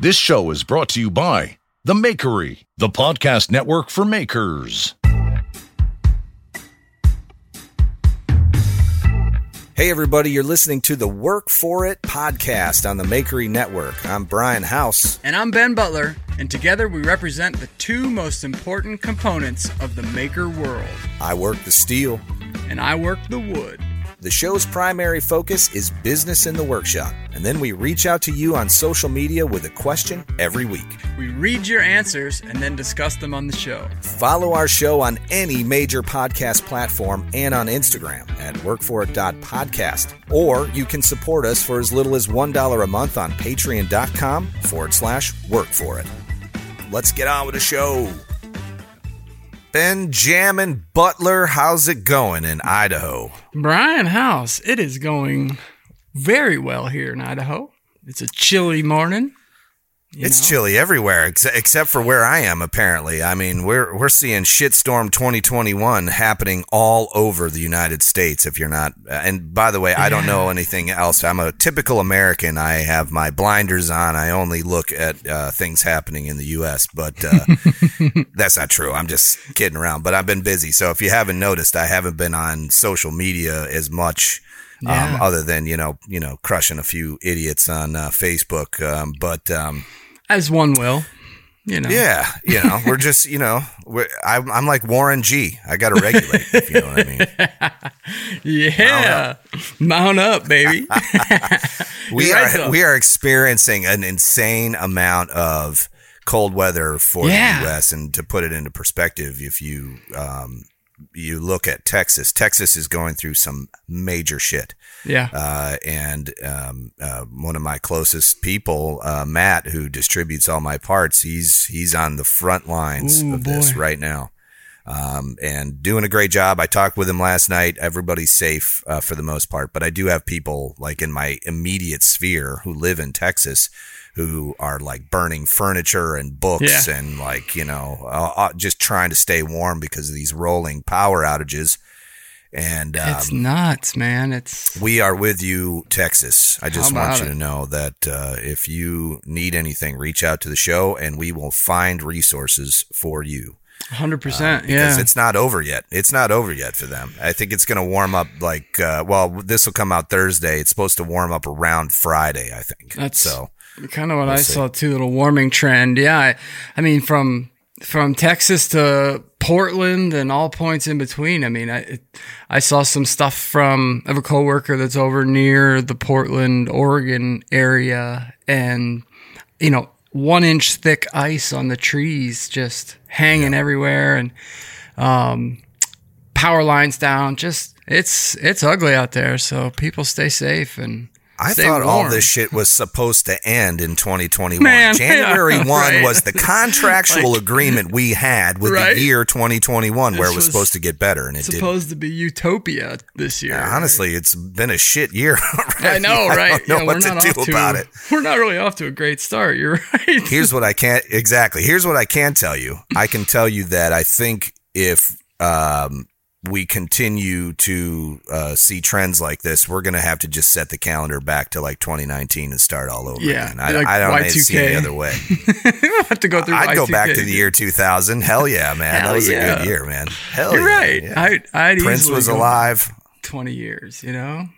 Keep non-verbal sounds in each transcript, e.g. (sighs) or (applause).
This show is brought to you by The Makery, the podcast network for makers. Hey, everybody, you're listening to the Work For It podcast on the Makery Network. I'm Brian House. And I'm Ben Butler, and together we represent the two most important components of the maker world. I work the steel, and I work the wood. The show's primary focus is business in the workshop, and then we reach out to you on social media with a question every week. We read your answers and then discuss them on the show. Follow our show on any major podcast platform and on Instagram at workforit.podcast. Or you can support us for as little as $1 a month on patreon.com forward slash work for it. Let's get on with the show. Benjamin Butler, how's it going in Idaho? Brian House, it is going very well here in Idaho. It's a chilly morning. It's know? chilly everywhere ex- except for where I am. Apparently, I mean we're we're seeing shitstorm 2021 happening all over the United States. If you're not, uh, and by the way, I don't know anything else. I'm a typical American. I have my blinders on. I only look at uh, things happening in the U.S. But uh, (laughs) that's not true. I'm just kidding around. But I've been busy, so if you haven't noticed, I haven't been on social media as much. Um, yeah. Um, other than you know, you know, crushing a few idiots on uh, Facebook, um, but um, as one will. You know. Yeah, you know, we're just, you know, I'm, I'm like Warren G. I got to regulate, if you know what I mean. (laughs) yeah, mount up, mount up baby. (laughs) we are we are experiencing an insane amount of cold weather for yeah. the U.S. And to put it into perspective, if you um, you look at Texas, Texas is going through some major shit. Yeah. Uh, and um, uh, one of my closest people, uh, Matt, who distributes all my parts, he's he's on the front lines Ooh, of boy. this right now. Um, and doing a great job. I talked with him last night. Everybody's safe uh, for the most part, but I do have people like in my immediate sphere who live in Texas who are like burning furniture and books yeah. and like you know uh, uh, just trying to stay warm because of these rolling power outages. And um, it's nuts, man. It's we are with you, Texas. I just want you it? to know that uh, if you need anything, reach out to the show, and we will find resources for you. Hundred uh, percent, yeah. It's not over yet. It's not over yet for them. I think it's going to warm up like uh, well, this will come out Thursday. It's supposed to warm up around Friday. I think. That's so. Kind of what I see. saw too. Little warming trend. Yeah, I, I mean from from Texas to Portland and all points in between. I mean, I I saw some stuff from I have a coworker that's over near the Portland, Oregon area, and you know, one inch thick ice on the trees just hanging yeah. everywhere, and um, power lines down. Just it's it's ugly out there. So people stay safe and I Stay thought all this shit was supposed to end in 2021. Man, (laughs) January yeah, 1 right. was the contractual Like- agreement we had with Right. the year 2021 where it was supposed to get better and it didn't. supposed to be utopia this year. Yeah, honestly, it's been a shit year. (laughs) I know, right? (laughs) I don't know yeah, what we're to not do to, about it. We're not really off to a great start. You're right. Here's what I can't exactly. Here's what I can tell you. I can tell you that I think if um, we continue to uh, see trends like this, we're going to have to just set the calendar back to like 2019 and start all over Yeah, again. I, like I don't Y2K. see any other way. (laughs) have to go through. I'd go Y2K. back to the year 2000. Hell yeah, man. Hell that was a good year, man. Hell You're yeah, right. yeah. I, I'd Prince was alive. Twenty years. You know.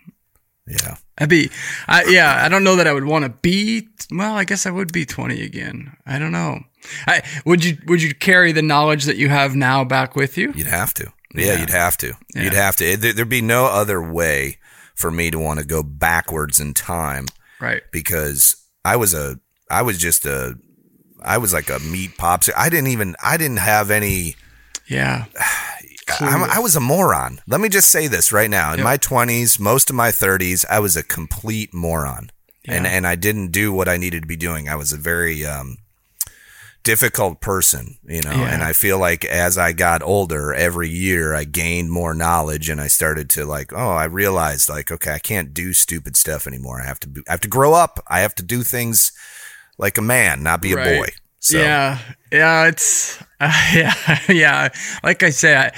Yeah. I'd be, I, yeah, I don't know that I would want to be. Well, I guess I would be twenty again. I don't know. I, would you Would you carry the knowledge that you have now back with you? You'd have to. Yeah, Yeah. you'd have to. Yeah. You'd have to. There, there'd be no other way for me to want to go backwards in time Right. because I was a, I was just a, I was like a meat popsicle. I didn't even, I didn't have any. Yeah. (sighs) I'm, I was a moron. Let me just say this right now. In Yep. my 20s, most of my 30s, I was a complete moron, and Yeah. and I didn't do what I needed to be doing. I was a very um, difficult person, you know. Yeah. And I feel like as I got older, every year I gained more knowledge, and I started to like, oh, I realized like, okay, I can't do stupid stuff anymore. I have to, be, I have to grow up. I have to do things like a man, not be a boy. So Yeah, yeah, it's uh, (laughs) yeah, yeah. Like I say, I,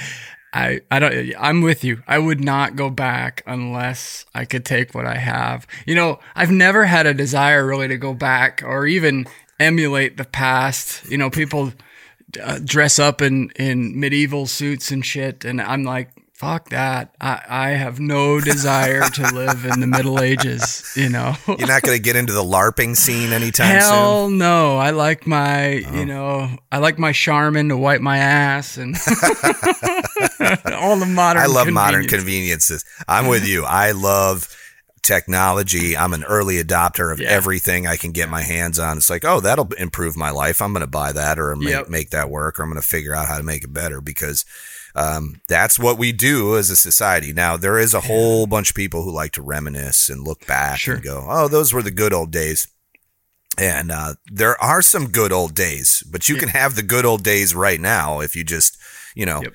I, I don't. I'm with you. I would not go back unless I could take what I have. You know, I've never had a desire really to go back or even emulate the past. You know, people uh, dress up in in medieval suits and shit, and I'm like. Fuck that. I, I have no (laughs) desire to live in the Middle Ages, you know? you're not going to get into the LARPing scene anytime soon. Hell no. I like my, you know, I like my Charmin to wipe my ass and (laughs) (laughs) all the modern I love modern conveniences. I'm with you. I love technology. I'm an early adopter of Yeah. everything I can get my hands on. It's like, oh, that'll improve my life. I'm going to buy that or make, Yep. make that work or I'm going to figure out how to make it better because um, that's what we do as a society. Now, there is a whole bunch of people who like to reminisce and look back Sure. and go, oh, those were the good old days. And uh, there are some good old days, but you can have the good old days right now if you just, you know, Yep.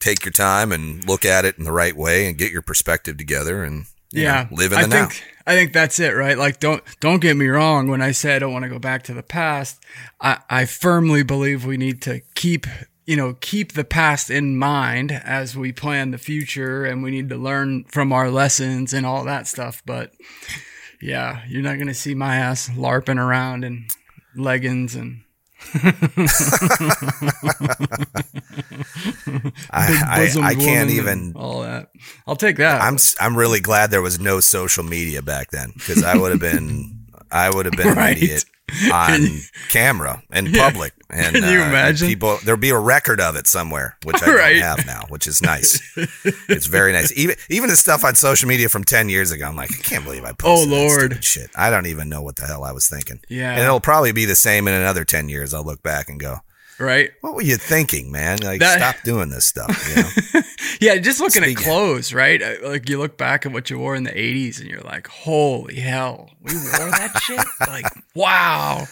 take your time and look at it in the right way and get your perspective together and Yeah. know, live in the I now. think I think that's it, right? Like don't don't get me wrong when I say I don't want to go back to the past. I, I firmly believe we need to keep you know, keep the past in mind as we plan the future and we need to learn from our lessons and all that stuff. But yeah, you're not gonna see my ass larping around in leggings and I, I, I can't even. all that. I'll take that. I'm I'm really glad there was no social media back then because I would have been I would have been (laughs) Right. an idiot on camera in public and Can you uh, imagine? people there'll be a record of it somewhere which I Right. don't have now which is nice it's very nice even even the stuff on social media from 10 years ago I'm like I can't believe I posted Oh, Lord. shit I don't even know what the hell I was thinking Yeah. and it'll probably be the same in another 10 years I'll look back and go right? what were you thinking man like That- stop doing this stuff you know (laughs) Yeah, just looking Speak- at clothes, right? Uh, Like you look back at what you wore in the '80s, and you're like, "Holy hell, we wore that shit!" (laughs) Like, wow,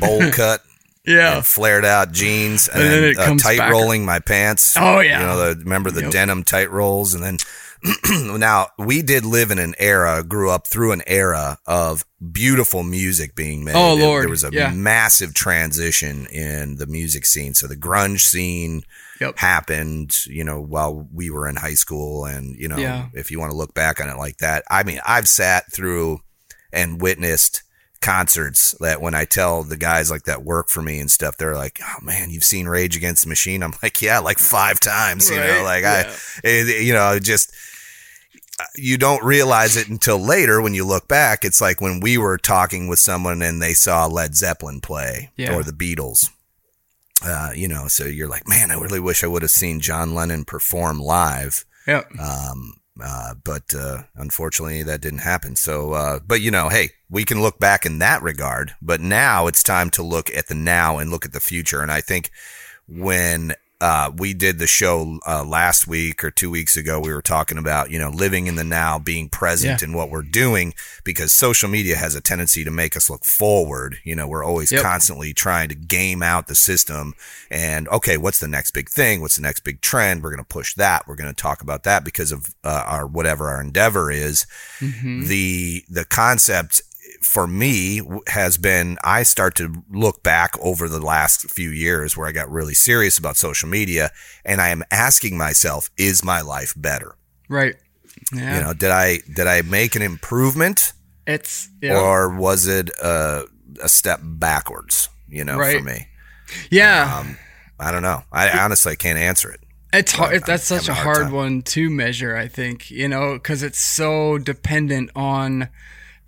bowl cut (laughs) yeah, flared out jeans and, And then then, uh, tight back- rolling my pants. Oh, yeah. you know the remember the Yep. denim tight rolls and then (clears throat) now we did live in an era, grew up through an era of beautiful music being made. Oh, It- Lord, there was a yeah. massive transition in the music scene. So the grunge scene Yep. happened, you know, while we were in high school, and you know, Yeah. if you want to look back on it like that, I mean, I've sat through and witnessed concerts that when I tell the guys like that work for me and stuff, they're like, "Oh man, you've seen Rage Against the Machine?" I'm like, "Yeah, like five times." You know, like yeah. I, it, you know, just you don't realize it until later when you look back. It's like when we were talking with someone and they saw Led Zeppelin play Yeah. or the Beatles. Uh, you know, so you're like, man, I really wish I would have seen John Lennon perform live. Yep. Um, uh, but uh, unfortunately, that didn't happen. So, uh, but you know, hey, we can look back in that regard. But now it's time to look at the now and look at the future. And I think when uh, we did the show uh, last week or two weeks ago. We were talking about, you know, living in the now, being present yeah. in what we're doing because social media has a tendency to make us look forward. You know, we're always yep. constantly trying to game out the system and, okay, what's the next big thing? What's the next big trend? We're going to push that. We're going to talk about that because of uh, our whatever our endeavor is. Mm-hmm. The, the concept for me has been I start to look back over the last few years where I got really serious about social media and I am asking myself, is my life better? Right. Yeah. You know, did I did I make an improvement? It's yeah. or was it a, a step backwards? You know, right. for me. Yeah. Um, I don't know. I honestly can't answer it. It's hard. That's such a hard, hard one to measure. I think you know because it's so dependent on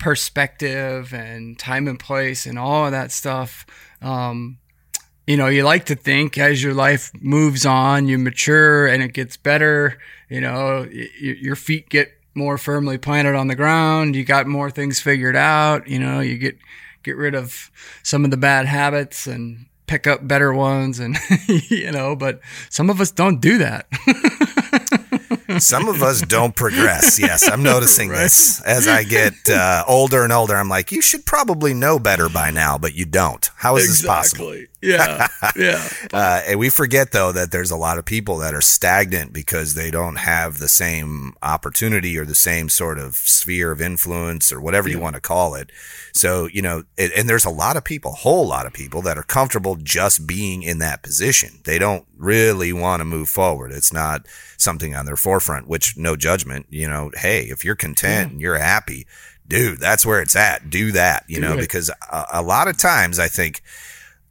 perspective and time and place and all of that stuff. Um, you know, you like to think as your life moves on, you mature and it gets better. You know, y- your feet get more firmly planted on the ground. You got more things figured out. You know, you get get rid of some of the bad habits and pick up better ones. And (laughs) you know, but some of us don't do that. (laughs) Some of us don't progress. Yes, I'm noticing right. this as I get uh, older and older. I'm like, you should probably know better by now, but you don't. How is exactly. this possible? Yeah, (laughs) yeah. uh, and we forget though that there's a lot of people that are stagnant because they don't have the same opportunity or the same sort of sphere of influence or whatever yeah. you want to call it. So you know, it, and there's a lot of people, a whole lot of people that are comfortable just being in that position. They don't really want to move forward. It's not something on their forefront. Which no judgment. You know, hey, if you're content yeah. and you're happy, dude, that's where it's at. Do that. You Do know, it. because a, a lot of times I think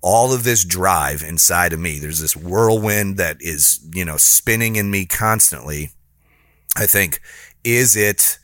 all of this drive inside of me. There's this whirlwind that is, you know, spinning in me constantly. I think, is it,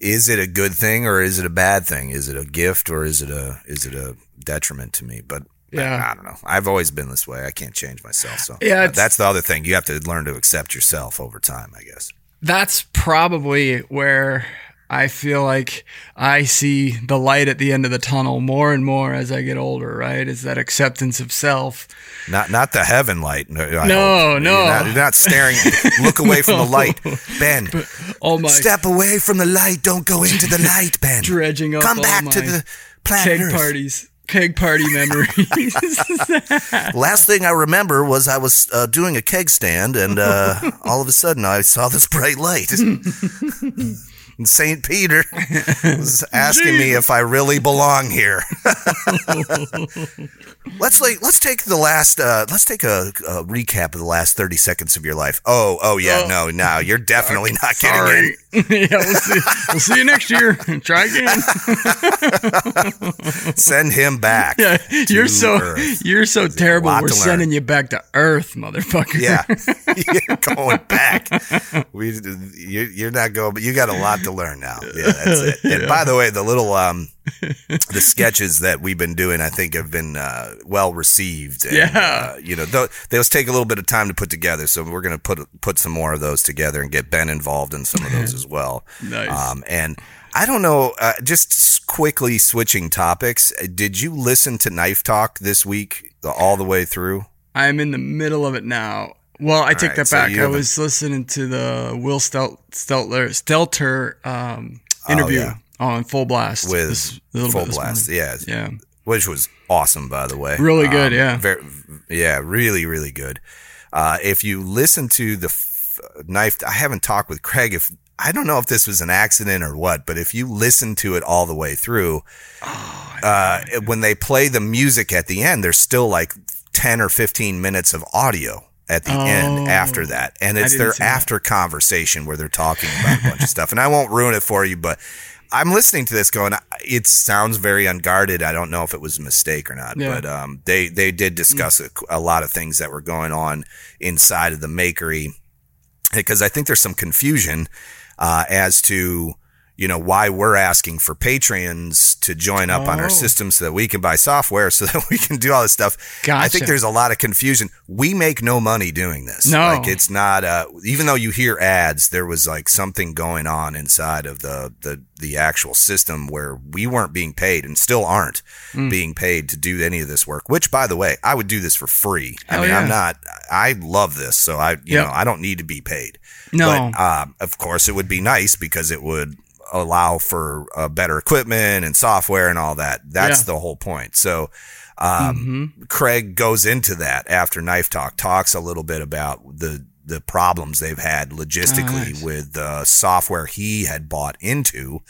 is it a good thing or is it a bad thing? Is it a gift or is it a, is it a detriment to me? But yeah. I, I don't know. I've always been this way. I can't change myself. So yeah, that's the other thing. You have to learn to accept yourself over time, I guess. That's probably where I feel like I see the light at the end of the tunnel more and more as I get older, right? Is that acceptance of self. Not not the heaven light. no, no. You're not, you're not, staring. (laughs) Look away from the light. Ben, oh my. step away from the light. Don't go into the light, Ben. Dredging up Come back to the planet keg Earth. parties keg party memories. (laughs) Last thing I remember was I was uh, doing a keg stand, and uh, all of a sudden I saw this bright light. (laughs) St. Peter (laughs) was asking me if I really belong here. (laughs) let's like let's take the last uh, let's take a, a, recap of the last thirty seconds of your life. Oh, oh yeah, oh. no, no, you're definitely not Sorry. getting in. (laughs) yeah, we'll see. we'll see you next year. (laughs) Try again. (laughs) Send him back. Yeah, you're so Earth. you're so There's terrible. We're sending you back to Earth, motherfucker. Yeah, you're going back. We, you're not going, but you got a lot to learn now. Yeah, that's it. And yeah. by the way, the little um, the sketches that we've been doing, I think, have been uh, well received. And, yeah, uh, you know, th- those take a little bit of time to put together, so we're going to put put some more of those together and get Ben involved in some of those (laughs) as well. nice. Um, and I don't know, uh, just quickly switching topics. Did you listen to Knife Talk this week all the way through? I'm in the middle of it now. Well, I take right, that back. I was listening to the Will Stelter, Stelter um, oh, interview. Oh, yeah on Full Blast with this, Full Blast. Yeah, yeah, which was awesome, by the way. Really good. Um, yeah, very, yeah, really, really good. Uh, if you listen to the f- knife, I haven't talked with Craig. If I don't know if this was an accident or what, but if you listen to it all the way through, oh, uh, when they play the music at the end, there's still like ten or fifteen minutes of audio at the oh, end after that. And it's their after that. conversation where they're talking about a bunch of stuff. And I won't ruin it for you, but I'm listening to this going, it sounds very unguarded. I don't know if it was a mistake or not, yeah. but um, they they did discuss mm. a, a, lot of things that were going on inside of the makery because I think there's some confusion uh, as to you know, why we're asking for patrons to join up oh. on our oh. system so that we can buy software so (laughs) that we can do all this stuff. Gotcha. I think there's a lot of confusion. We make no money doing this. No. Like it's not uh even though you hear ads, there was like something going on inside of the the the actual system where we weren't being paid and still aren't mm. being paid to do any of this work, which by the way, I would do this for free. Hell I mean, yeah. I'm not I love this, so I you yep. know, I don't need to be paid. No. But uh, of course it would be nice because it would allow for uh, better equipment and software and all that. That's yeah. the whole point. So, um, mm-hmm. Craig goes into that after Knife Talk, talks a little bit about the the problems they've had logistically oh, nice. with the software he had bought into,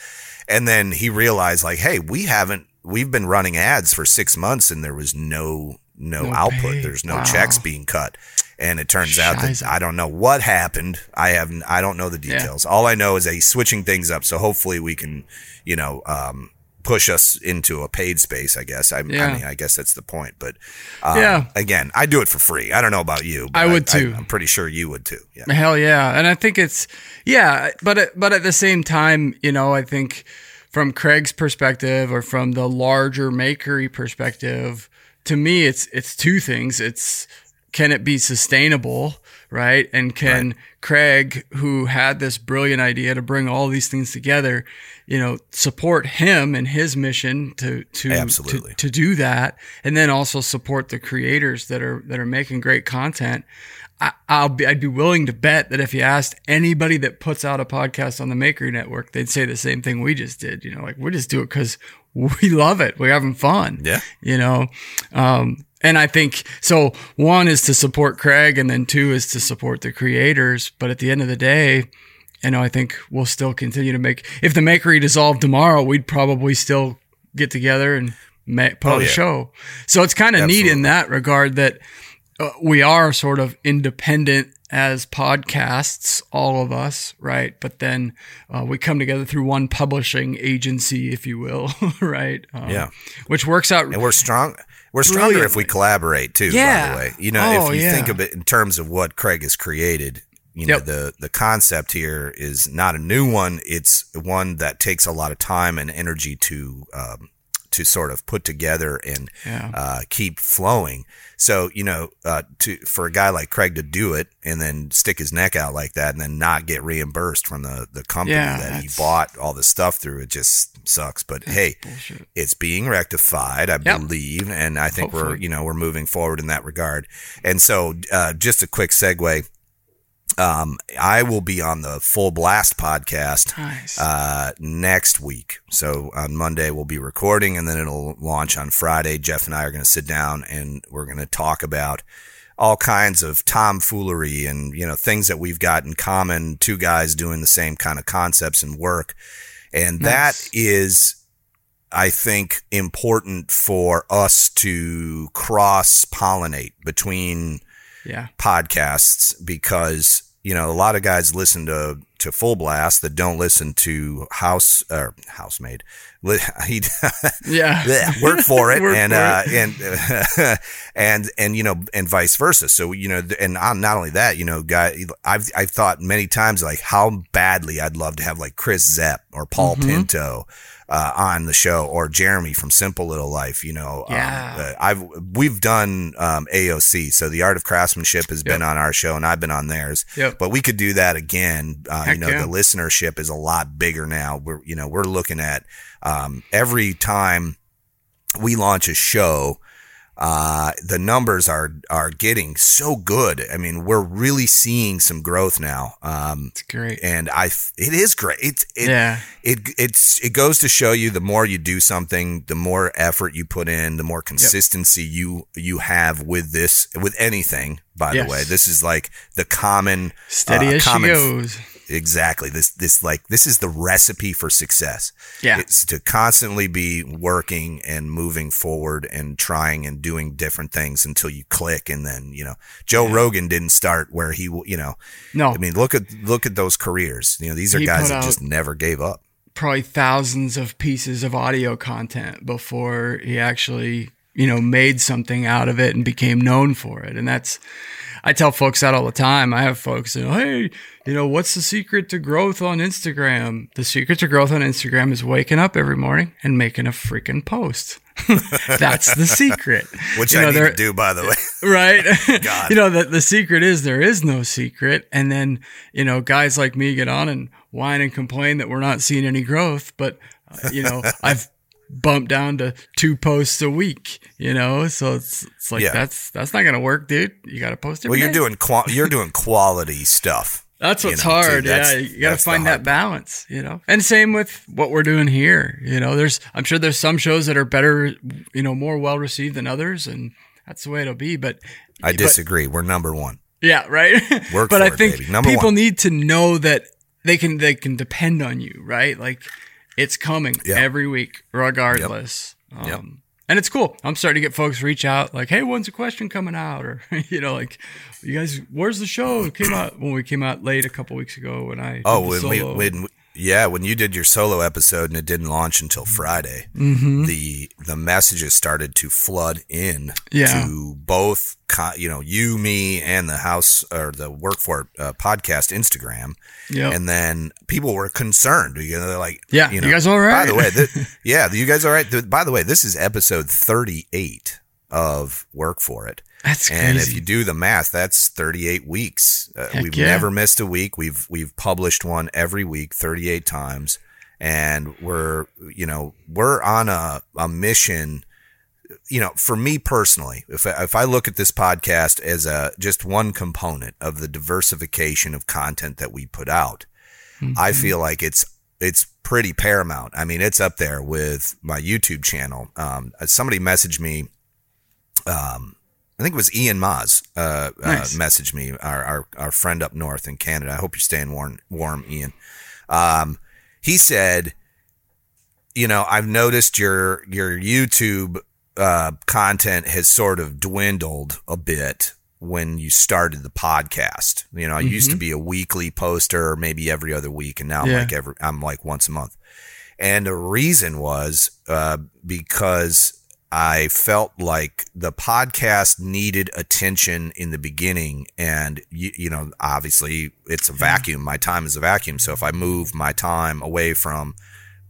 and then he realized like, hey, we haven't we've been running ads for six months and there was no no, no output. Pay. There's no wow. checks being cut. And it turns out that I don't know what happened. I have I don't know the details. Yeah. All I know is that he's switching things up. So hopefully we can, you know, um, push us into a paid space. I guess. I, yeah. I mean, I guess that's the point. But um, yeah, again, I do it for free. I don't know about you. I would I, too. I, am pretty sure you would too. Yeah. Hell yeah, and I think it's yeah, but but at the same time, you know, I think from Craig's perspective or from the larger makery perspective, to me, it's it's two things. It's can it be sustainable, right? And can right. Craig, who had this brilliant idea to bring all these things together, you know, support him and his mission to to Absolutely. to, to do that, and then also support the creators that are that are making great content. I, will be I'd be willing to bet that if you asked anybody that puts out a podcast on the Makery Network, they'd say the same thing we just did. You know, like we just do it because we love it. We're having fun. Yeah. You know, um, and I think so. One is to support Craig, and then two is to support the creators. But at the end of the day, you know, I think we'll still continue to make. If the Makery dissolved tomorrow, we'd probably still get together and make, put oh, on a show. So it's kind of neat in that regard that uh, we are sort of independent as podcasts, all of us, right? But then uh, we come together through one publishing agency, if you will, (laughs) right? Um, yeah. Which works out. And we're strong. We're stronger if we collaborate too. Yeah. By the way, you know, oh, if you yeah. think of it in terms of what Craig has created, you know, yep. the the concept here is not a new one. It's one that takes a lot of time and energy to um, to sort of put together and yeah. uh, keep flowing. So you know, uh, to for a guy like Craig to do it and then stick his neck out like that and then not get reimbursed from the the company yeah, that he bought all the stuff through, it just sucks. But hey, bullshit. it's being rectified, I yep. believe, and I think Hopefully. we're you know we're moving forward in that regard. And so, uh, just a quick segue um, I will be on the Full Blast podcast nice. uh, next week. So on Monday we'll be recording, and then it'll launch on Friday. Jeff and I are going to sit down and we're going to talk about all kinds of tomfoolery and you know things that we've got in common. Two guys doing the same kind of concepts and work, and nice. that is. I think important for us to cross pollinate between yeah. podcasts because you know a lot of guys listen to to Full Blast that don't listen to House or Housemaid. (laughs) He (laughs) yeah work for it (laughs) work and for uh, it. and and and you know and vice versa. So you know and I'm not only that, you know, guy I've I've thought many times like how badly I'd love to have like Chris Zepp or Paul mm-hmm. Pinto uh, on the show or Jeremy from Simple Little Life. You know, um, yeah. Um, I've we've done um, AOC, so the Art of Craftsmanship has yep. been on our show, and I've been on theirs. Yep. But we could do that again. Uh, you know, yeah. the listenership is a lot bigger now. We're you know we're looking at um, every time we launch a show uh, the numbers are are getting so good. I mean, we're really seeing some growth now. Um, it's great, and I it is great. It's it, yeah. It it's it goes to show you the more you do something, the more effort you put in, the more consistency yep. you you have with this with anything. By yes. the way, this is like the common steady uh, as common, she goes exactly. This this like this is the recipe for success. Yeah. It's to constantly be working and moving forward and trying and doing different things until you click and then you know joe yeah. rogan didn't start where he you know no. I mean look at look at those careers. You know these are he guys that just never gave up. probably thousands of pieces of audio content before he actually you know, made something out of it and became known for it. And that's, I tell folks that all the time. I have folks, you know, hey, you know, what's the secret to growth on Instagram? The secret to growth on Instagram is waking up every morning and making a freaking post. (laughs) That's the secret. (laughs) Which you know, I need to do, by the way. (laughs) right? God. you know, the, the secret is there is no secret. And then, you know, guys like me get on and whine and complain that we're not seeing any growth. But, uh, you know, I've bump down to two posts a week, you know? So it's, it's like, yeah. that's, that's not going to work, dude. You got to post it. Well, you're day. doing, qual- you're doing quality stuff. That's what's you know, hard. Yeah. You got to find that balance, you know? And same with what we're doing here. You know, there's, I'm sure there's some shows that are better, you know, more well received than others. And that's the way it'll be. But I disagree. But, we're number one. Yeah. Right. Work (laughs) but I think it, people one. need to know that they can, they can depend on you, right? Like, it's coming yep. every week, regardless. Yep. Yep. Um, and it's cool. I'm starting to get folks reach out like, "Hey, when's a question coming out?" (laughs) Or you know, like, "You guys, where's the show?" It came out when we came out late a couple weeks ago when I oh when we when yeah, when you did your solo episode and it didn't launch until Friday, mm-hmm. the the messages started to flood in yeah. to both, you know, you, me, and the house or the work for uh, podcast Instagram. Yeah, and then people were concerned. You know, they're like, "Yeah, you, know, you guys all right?" By the way, th- (laughs) yeah, you guys all right? By the way, this is episode thirty eight of Work for It. That's crazy. And if you do the math, that's 38 weeks. Uh, we've yeah. never missed a week. We've we've published one every week, 38 times, and we're you know we're on a a mission. You know, for me personally, if I, if I look at this podcast as a just one component of the diversification of content that we put out, mm-hmm. I feel like it's it's pretty paramount. I mean, it's up there with my YouTube channel. Um, somebody messaged me um, think it was Ian Maz uh, uh nice. uh, messaged me, our, our, our friend up north in Canada. I hope you're staying warm, warm Ian. Um, he said, you know, I've noticed your your YouTube uh, content has sort of dwindled a bit when you started the podcast. You know, I mm-hmm. used to mm-hmm. be a weekly poster, maybe every other week, and now I'm like every I'm like once a month. And the reason was uh, because I felt like the podcast needed attention in the beginning. And, you, you, know, obviously it's a vacuum. My time is a vacuum. So if I move my time away from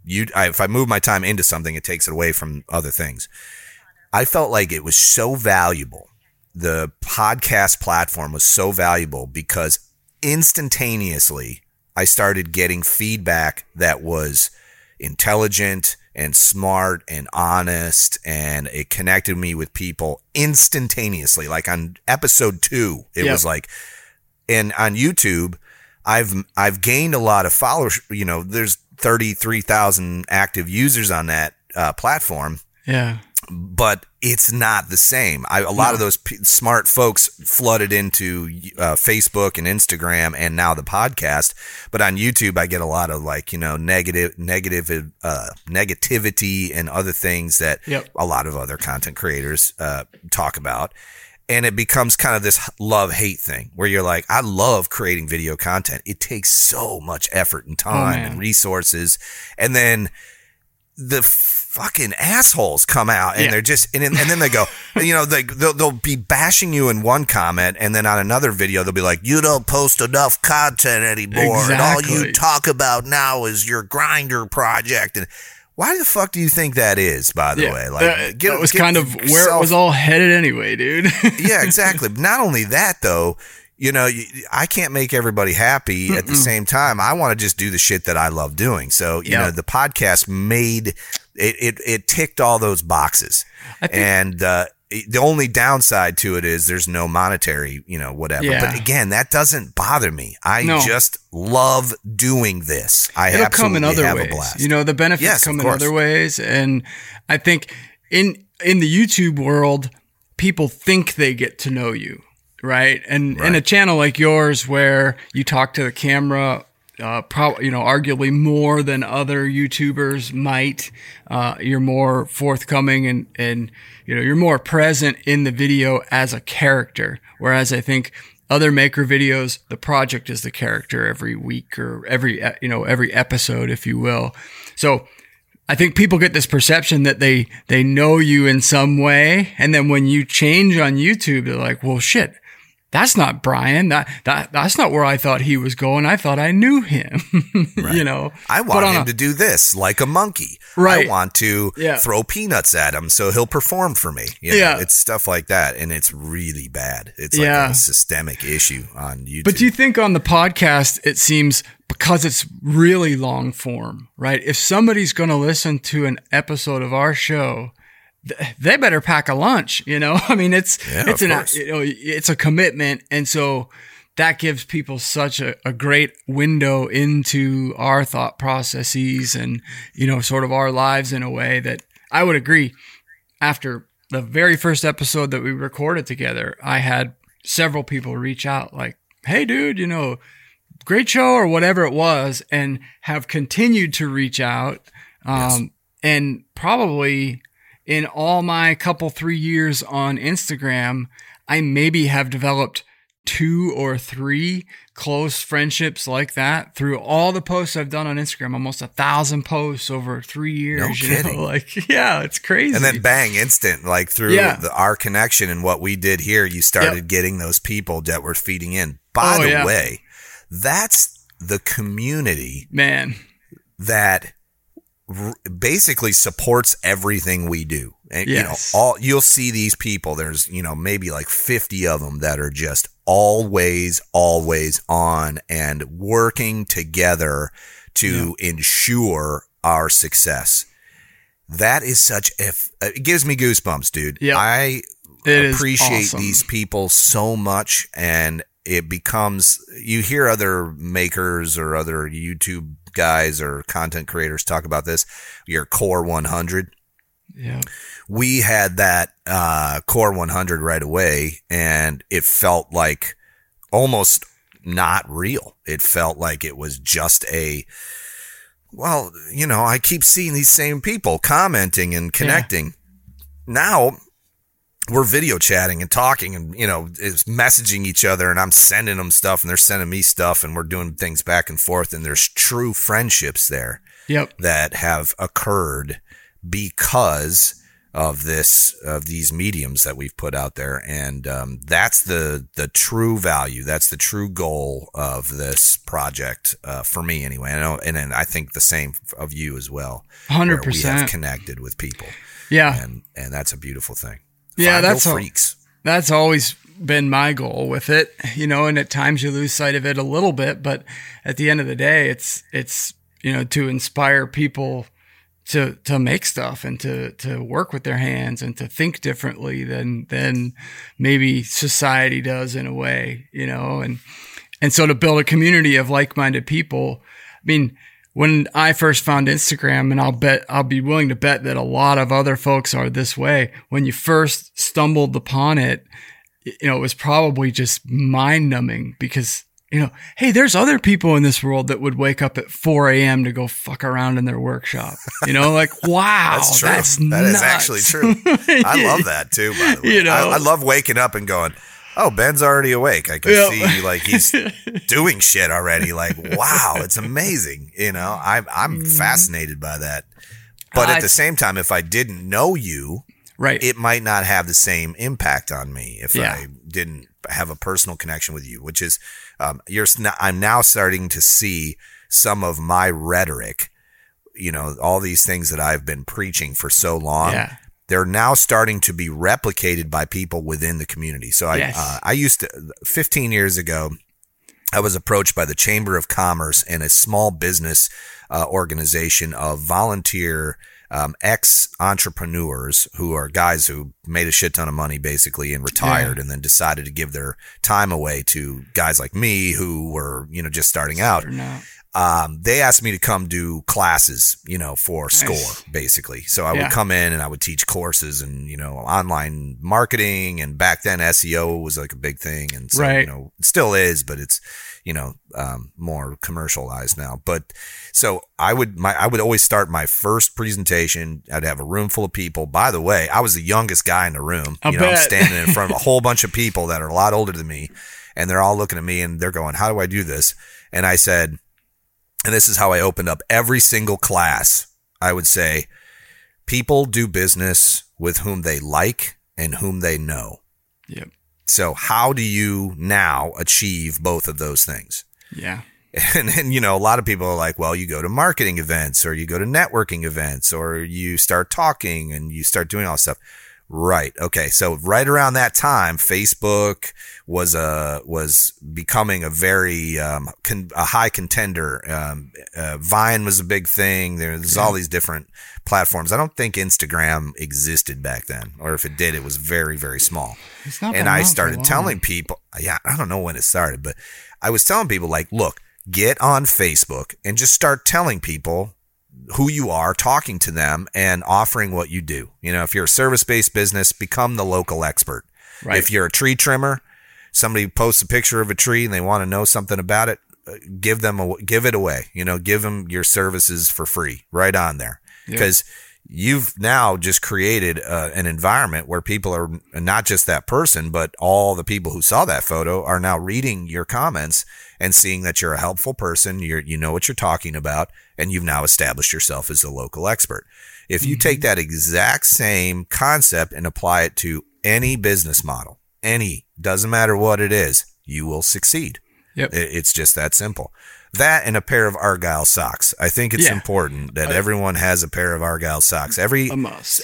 you, I, if I move my time into something, it takes it away from other things. I felt like it was so valuable. The podcast platform was so valuable because instantaneously I started getting feedback that was intelligent and smart and honest and it connected me with people instantaneously. Like on episode 2 it yep. was like and on YouTube I've I've gained a lot of followers you know there's 33,000 active users on that uh, platform. Yeah but it's not the same. I, a lot of those p- smart folks flooded into uh, Facebook and Instagram and now the podcast. But on YouTube, I get a lot of like, you know, negative, negative, uh, negativity and other things that yep. a lot of other content creators uh, talk about. And it becomes kind of this love hate thing where you're like, I love creating video content. It takes so much effort and oh, time oh, and resources. And then the fucking assholes come out and yeah. they're just and, and then they go (laughs) you know they they'll, they'll, be bashing you in one comment and then on another video they'll be like you don't post enough content anymore exactly. and all you talk about now is your grinder project and why the fuck do you think that is by the yeah. way like uh, get, that was kind of yourself, where it was all headed anyway dude (laughs) yeah exactly not only that though you know, I can't make everybody happy Mm-mm. at the same time. I want to just do the shit that I love doing. So, you yep. know, the podcast made it, it, it ticked all those boxes. and, uh, the only downside to it is there's no monetary, you know, whatever. Yeah. But again, that doesn't bother me. I no. just love doing this. I It'll come in other ways. You know, the benefits yes, come in other ways, and I think in in the YouTube world, people think they get to know you right? And right. in a channel like yours where you talk to the camera, uh, you know, arguably more than other YouTubers might, uh, you're more forthcoming and and you know you're more present in the video as a character. Whereas I think other maker videos, the project is the character every week or every you know every episode, if you will. So I think people get this perception that they they know you in some way, and then when you change on YouTube, they're like, "Well, shit, that's not Brian. That that that's not where I thought he was going. I thought I knew him. (laughs) right. You know, I want him a, to do this like a monkey. Right. I want to yeah. throw peanuts at him so he'll perform for me. You know, yeah, it's stuff like that, and it's really bad. It's like yeah. a systemic issue on YouTube. But do you think on the podcast it seems because it's really long form, right? If somebody's going to listen to an episode of our show they better pack a lunch. You know, (laughs) I mean, it's yeah, it's an you know, it's a commitment, and so that gives people such a, a great window into our thought processes and you know, sort of our lives in a way that I would agree. After the very first episode that we recorded together, I had several people reach out like, "Hey, dude, you know." Great show, or whatever it was, and have continued to reach out. Um, yes. and probably in all my couple three years on Instagram, I maybe have developed two or three close friendships like that through all the posts I've done on Instagram. Almost a thousand posts over three years. No kidding. Know? (laughs) Like, yeah, it's crazy. And then bang, instant. Like through yeah. the, our connection and what we did here, you started yep. getting those people that were feeding in. Oh, By oh, the yeah. way, that's the community, man, that basically supports everything we do. And yes. you know, all you'll see these people, there's, you know, maybe like 50 of them that are just always, always on and working together to yeah. ensure our success. That is such if uh, it gives me goosebumps, dude. Yeah. I it appreciate awesome. these people so much and it becomes you hear other makers or other YouTube guys or content creators talk about this, your core 100. Yeah. We had that uh, core 100 right away, and it felt like almost not real. It felt like it was just a, well, you know, I keep seeing these same people commenting and connecting. Yeah. Now we're video chatting and talking and you know is messaging each other and i'm sending them stuff and they're sending me stuff and we're doing things back and forth and there's true friendships there yep. that have occurred because of this of these mediums that we've put out there. And um, that's the the true value. That's the true goal of this project uh, for me anyway. I know, and, and i think the same of you as well 100% we have connected with people. Yeah. And and that's a beautiful thing yeah, that's freaks. that's always been my goal with it, you know. And at times you lose sight of it a little bit, but at the end of the day, it's it's you know to inspire people to to make stuff and to to work with their hands and to think differently than than maybe society does in a way, you know. And and so to build a community of like minded people, I mean when I first found Instagram, and I'll bet I'll be willing to bet that a lot of other folks are this way. When you first stumbled upon it, you know, it was probably just mind numbing because, you know, hey, there's other people in this world that would wake up at 4 a.m. to go fuck around in their workshop. You know, like, (laughs) wow, that's true. That's that is actually true. I love (laughs) that too, by the way. You know, I, I love waking up and going, oh, Ben's already awake. I can yep. see like he's (laughs) doing shit already. Like, wow, it's amazing. You know, I'm I'm mm-hmm. fascinated by that. But uh, at the same time, if I didn't know you, right, it might not have the same impact on me if yeah. I didn't have a personal connection with you. Which is, um, you're. I'm now starting to see some of my rhetoric. You know, all these things that I've been preaching for so long. Yeah they're now starting to be replicated by people within the community. So I, yes. uh, I used to, 15 years ago, I was approached by the Chamber of Commerce and a small business uh, organization of volunteer um, ex entrepreneurs who are guys who made a shit ton of money basically and retired yeah. and then decided to give their time away to guys like me who were, you know, just starting out um, they asked me to come do classes, you know, for nice. SCORE basically. So I yeah. would come in and I would teach courses and, you know, online marketing. And back then SEO was like a big thing. And so, right. you know, it still is, but it's, you know, um, more commercialized now. But so I would, my, I would always start my first presentation. I'd have a room full of people. By the way, I was the youngest guy in the room. I you know, bet. I'm standing in front of a (laughs) whole bunch of people that are a lot older than me. And they're all looking at me and they're going, how do I do this? And I said, and this is how I opened up every single class I would say people do business with whom they like and whom they know. Yep. So how do you now achieve both of those things? Yeah. (laughs) And then, you know, a lot of people are like, well, you go to marketing events or you go to networking events or you start talking and you start doing all this stuff. Right. Okay. So right around that time, Facebook was a was becoming a very um, con, a high contender. Um, uh, Vine was a big thing. There's all these different platforms. I don't think Instagram existed back then, or if it did, it was very very small. and I started telling people, yeah, I don't know when it started, but I was telling people like, look, get on Facebook and just start telling people who you are, talking to them, and offering what you do. You know, if you're a service based business, become the local expert. Right. If you're a tree trimmer, somebody posts a picture of a tree and they want to know something about it, uh, give them a, give it away. You know, give them your services for free right on there because you've now just created uh, an environment where people are not just that person, but all the people who saw that photo are now reading your comments and seeing that you're a helpful person. You're, you know what you're talking about, and you've now established yourself as a local expert. If you take that exact same concept and apply it to any business model, any, doesn't matter what it is, you will succeed. Yep. It's just that simple. That and a pair of Argyle socks. I think it's Yeah. important that everyone has a pair of Argyle socks. Every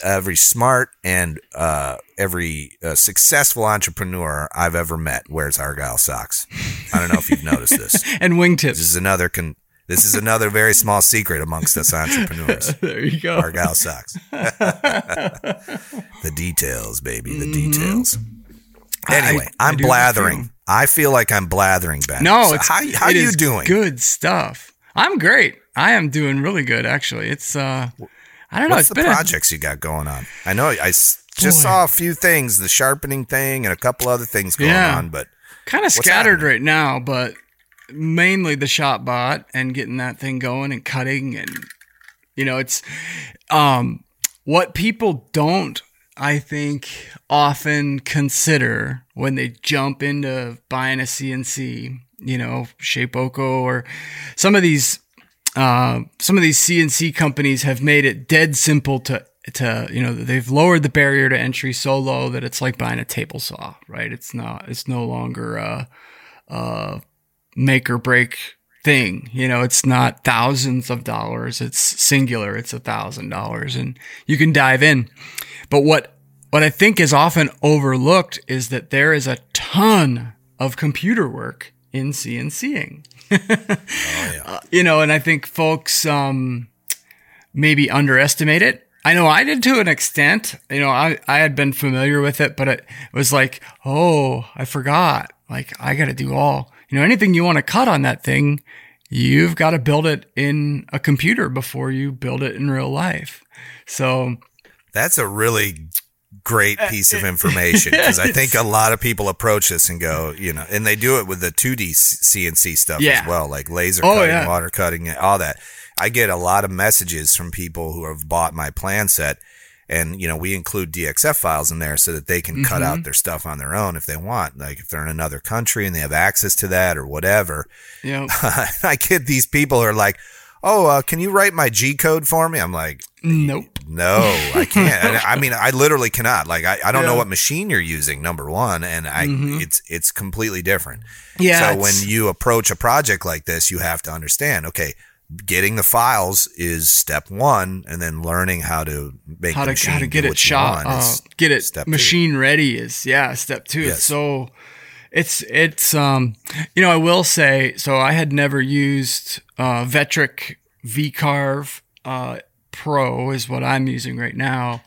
every smart and uh, every uh, successful entrepreneur I've ever met wears Argyle socks. I don't know if you've noticed this. (laughs) And wingtips. This is another con- this is another very small secret amongst us entrepreneurs. (laughs) There you go. Argyle socks. (laughs) the details, baby, the details. Anyway, I- I I'm do feel- blathering. I feel like I'm blathering, Ben. No, So it's how how it you doing? Good stuff. I'm great. I am doing really good actually. It's uh I don't know, What's it's the been a- projects you got going on? I know I just Boy. saw a few things, the sharpening thing and a couple other things going Yeah. on, but kind of scattered happening? right now, but mainly the ShopBot and getting that thing going and cutting and you know, it's um what people don't I think often consider when they jump into buying a CNC, you know, Shapeoko or some of these uh, some of these CNC companies have made it dead simple to to you know they've lowered the barrier to entry so low that it's like buying a table saw, right? It's not it's no longer a, a make or break thing. You know, it's not thousands of dollars. It's singular. It's a thousand dollars, and you can dive in. But what what I think is often overlooked is that there is a ton of computer work in CNCing. (laughs) Oh Uh, you know, and I think folks um, maybe underestimate it. I know I did to an extent. You know, I, I had been familiar with it, but it was like, oh, I forgot. Like, I got to do all, you know, anything you want to cut on that thing, you've got to build it in a computer before you build it in real life. So, that's a really great piece of information because I (laughs) think a lot of people approach this and go, you know, and they do it with the 2D CNC stuff Yeah. as well, like laser Oh, cutting, yeah. water cutting, and all that. I get a lot of messages from people who have bought my plan set. And, you know, we include DXF files in there so that they can cut Mm-hmm. out their stuff on their own if they want. Like if they're in another country and they have access to that or whatever. know, (laughs) I get these people who are like, oh, uh, can you write my G code for me? I'm like, nope. No, I can't. And I mean, I literally cannot. Like, I, I don't know Yeah. Mm-hmm. what machine you're using. Number one, and I, it's it's completely different. Yeah, So when you approach a project like this, you have to understand. Okay, getting the files is step one, and then learning how to make how the to machine how to get it shot, uh, get it step two. machine ready is yeah step two. Yes. It's so it's it's um you know I will say so I had never used uh, Vetric VCarve uh, Pro is what I'm using right now,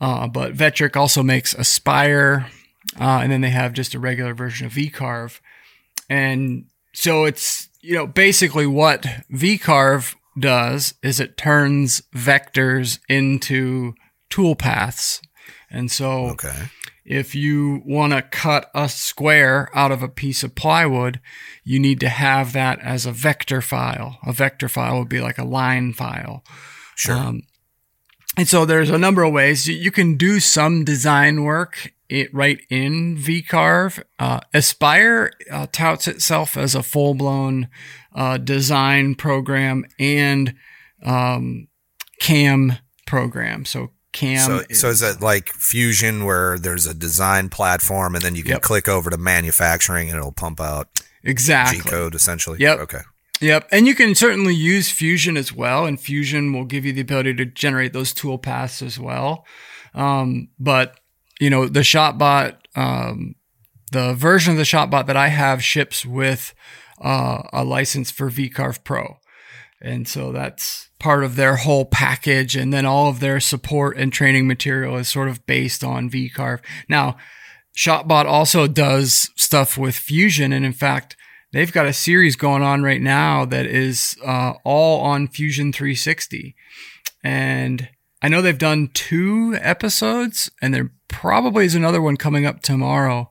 uh, but Vetric also makes Aspire, uh, and then they have just a regular version of VCarve, and so it's you know basically what VCarve does is it turns vectors into tool paths. And so Okay. if you want to cut a square out of a piece of plywood, you need to have that as a vector file. A vector file would be like a line file. Sure. Um, and so there's a number of ways you, can do some design work it, right in VCarve. Uh, Aspire uh, touts itself as a full blown uh, design program and um, CAM program. So CAM. So, is, so is it like Fusion where there's a design platform and then you can yep. click over to manufacturing and it'll pump out exactly G code essentially? Yep. Okay. Yep. And you can certainly use Fusion as well. And Fusion will give you the ability to generate those tool paths as well. Um, but, you know, the ShopBot, um, the version of the ShopBot that I have ships with uh, a license for VCarve Pro. And so that's part of their whole package. And then all of their support and training material is sort of based on VCarve. Now, ShopBot also does stuff with Fusion. And in fact, they've got a series going on right now that is uh, all on Fusion 360. And I know they've done two episodes, and there probably is another one coming up tomorrow,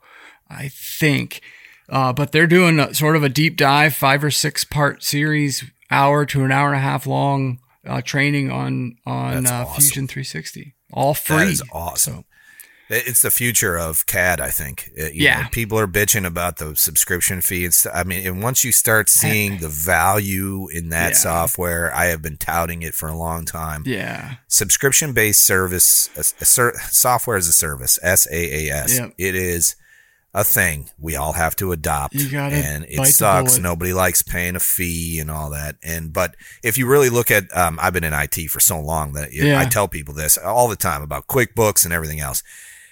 I think. Uh, but they're doing a, sort of a deep dive, five or six part series, hour to an hour and a half long uh, training on on uh, awesome. Fusion 360, all free. That is awesome. So, it's the future of CAD, I think. It, yeah, know, people are bitching about the subscription fee. It's, I mean, and once you start seeing the value in that yeah. software, I have been touting it for a long time. Yeah, subscription based service, a, a ser- software as a service, SaaS. Yep. It is a thing we all have to adopt and it sucks nobody likes paying a fee and all that and but if you really look at um, i've been in it for so long that yeah. i tell people this all the time about quickbooks and everything else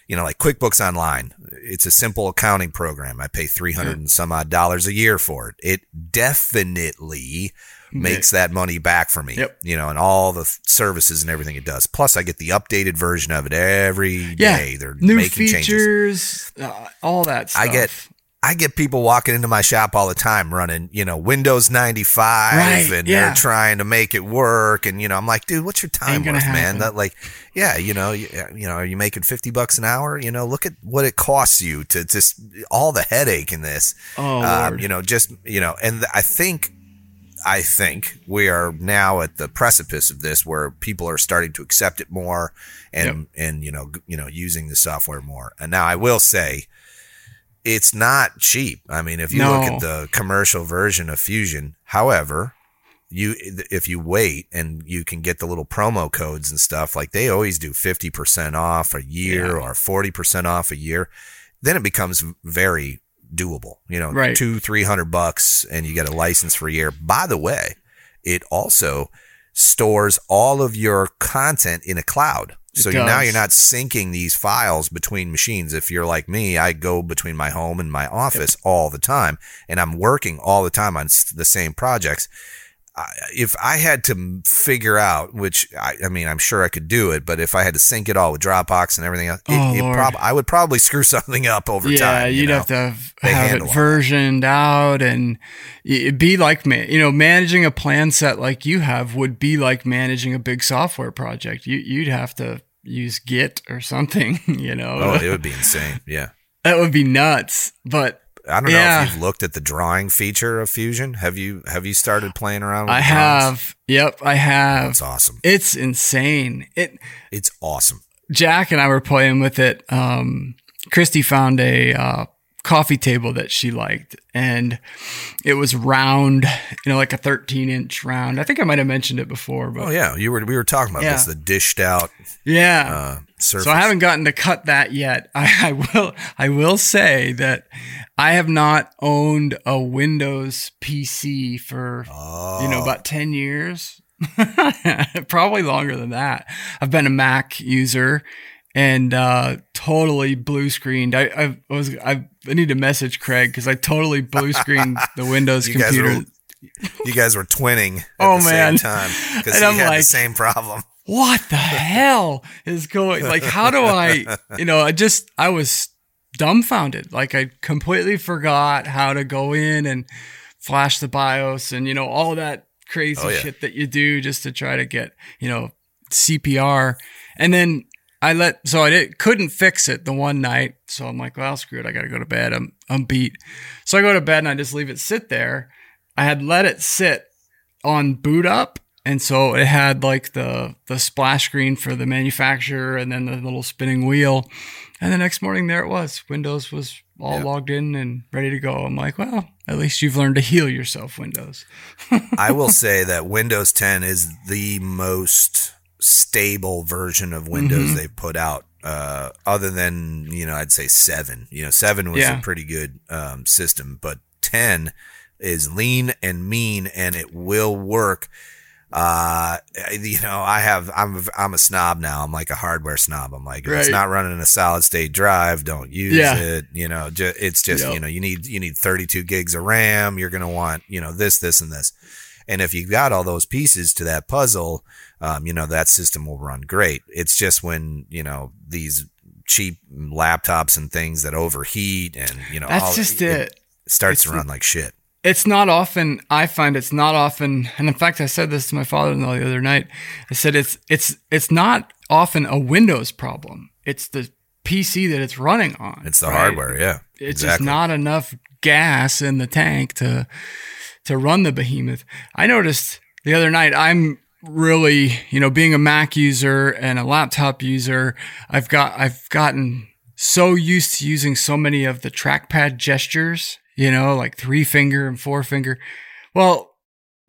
you know like quickbooks online it's a simple accounting program i pay 300 yeah. and some odd dollars a year for it it definitely makes that money back for me. Yep. You know, and all the services and everything it does. Plus, I get the updated version of it every yeah. day. They're new making features, uh, all that stuff. I get. I get people walking into my shop all the time running, you know, Windows 95 right, and yeah. they're trying to make it work. And, you know, I'm like, dude, what's your time worth, happen. man? That like, yeah, you know, you, you, know, are you making 50 bucks an hour? You know, look at what it costs you to just all the headache in this. Oh, um, you know, just, you know, and I think I think we are now at the precipice of this where people are starting to accept it more and, yep. and, you know, you know, using the software more. And now I will say it's not cheap. I mean, if you no. look at the commercial version of Fusion, however, you, if you wait and you can get the little promo codes and stuff, like they always do 50% off a year yeah. or 40% off a year, then it becomes very doable. You know, right. two, three hundred bucks, and you get a license for a year. By the way, it also stores all of your content in a cloud. So now you're not syncing these files between machines. If you're like me, I go between my home and my office yep. all the time, and I'm working all the time on the same projects if I had to figure out, which I, I, mean, I'm sure I could do it, but if I had to sync it all with Dropbox and everything else, oh, it, it prob- I would probably (laughs) screw something up over yeah, time. Yeah, you'd know? have to have, have it versioned out and it'd be like, you know, managing a plan set like you have would be like managing a big software project. You, you'd have to use Git or something, (laughs) you know? Oh, it would be insane. Yeah. that would be nuts. But I don't yeah. know if you've looked at the drawing feature of Fusion. Have you have you started playing around with I have. Yep, I have. It's awesome. It's insane. It It's awesome. Jack and I were playing with it. Um, Christy found a uh, coffee table that she liked and it was round you know like a 13 inch round. I think i might have mentioned it before but oh yeah. You were we were talking about yeah. this the dished out yeah. uh, so i haven't gotten to cut that yet. (laughs) I, I will i will say that i have not owned a windows pc for oh. you know about 10 years. (laughs) Probably longer than that. I've been a mac user and uh, totally blue screened. I, I was I, I need to message Craig because I totally blue screened the Windows (laughs) you computer. Guys were, you guys were twinning at oh, the man. same time because he I'm had like, the same problem. What the hell is going? Like, how do I? You know, I just I was dumbfounded. Like, I completely forgot how to go in and flash the BIOS and you know all that crazy oh, yeah. shit that you do just to try to get you know CPR. And then I let so I did, couldn't fix it the one night. So I'm like, well, screw it. I got to go to bed. I'm I'm beat. So I go to bed and I just leave it sit there. I had let it sit on boot up, and so it had like the the splash screen for the manufacturer, and then the little spinning wheel. And the next morning, there it was. Windows was all yep. logged in and ready to go. I'm like, well, at least you've learned to heal yourself, Windows. (laughs) I will say that Windows 10 is the most stable version of Windows mm-hmm. they've put out. Uh, other than you know, I'd say seven. You know, seven was yeah. a pretty good um, system, but ten is lean and mean, and it will work uh, you know, I have, I'm, I'm a snob now. I'm like a hardware snob. I'm like, right. it's not running a solid state drive. Don't use yeah. it. You know, ju- it's just, yep. you know, you need, you need 32 gigs of RAM. You're going to want, you know, this, this, and this. And if you've got all those pieces to that puzzle, um, you know, that system will run great. It's just when, you know, these cheap laptops and things that overheat and, you know, that's all, just it. it starts to run like shit it's not often I find it's not often and in fact I said this to my father-in-law the other night. I said it's it's it's not often a Windows problem. It's the PC that it's running on. It's the right? hardware, yeah. It's exactly. just not enough gas in the tank to to run the behemoth. I noticed the other night I'm really, you know, being a Mac user and a laptop user, I've got I've gotten so used to using so many of the trackpad gestures you know, like three finger and four finger. Well,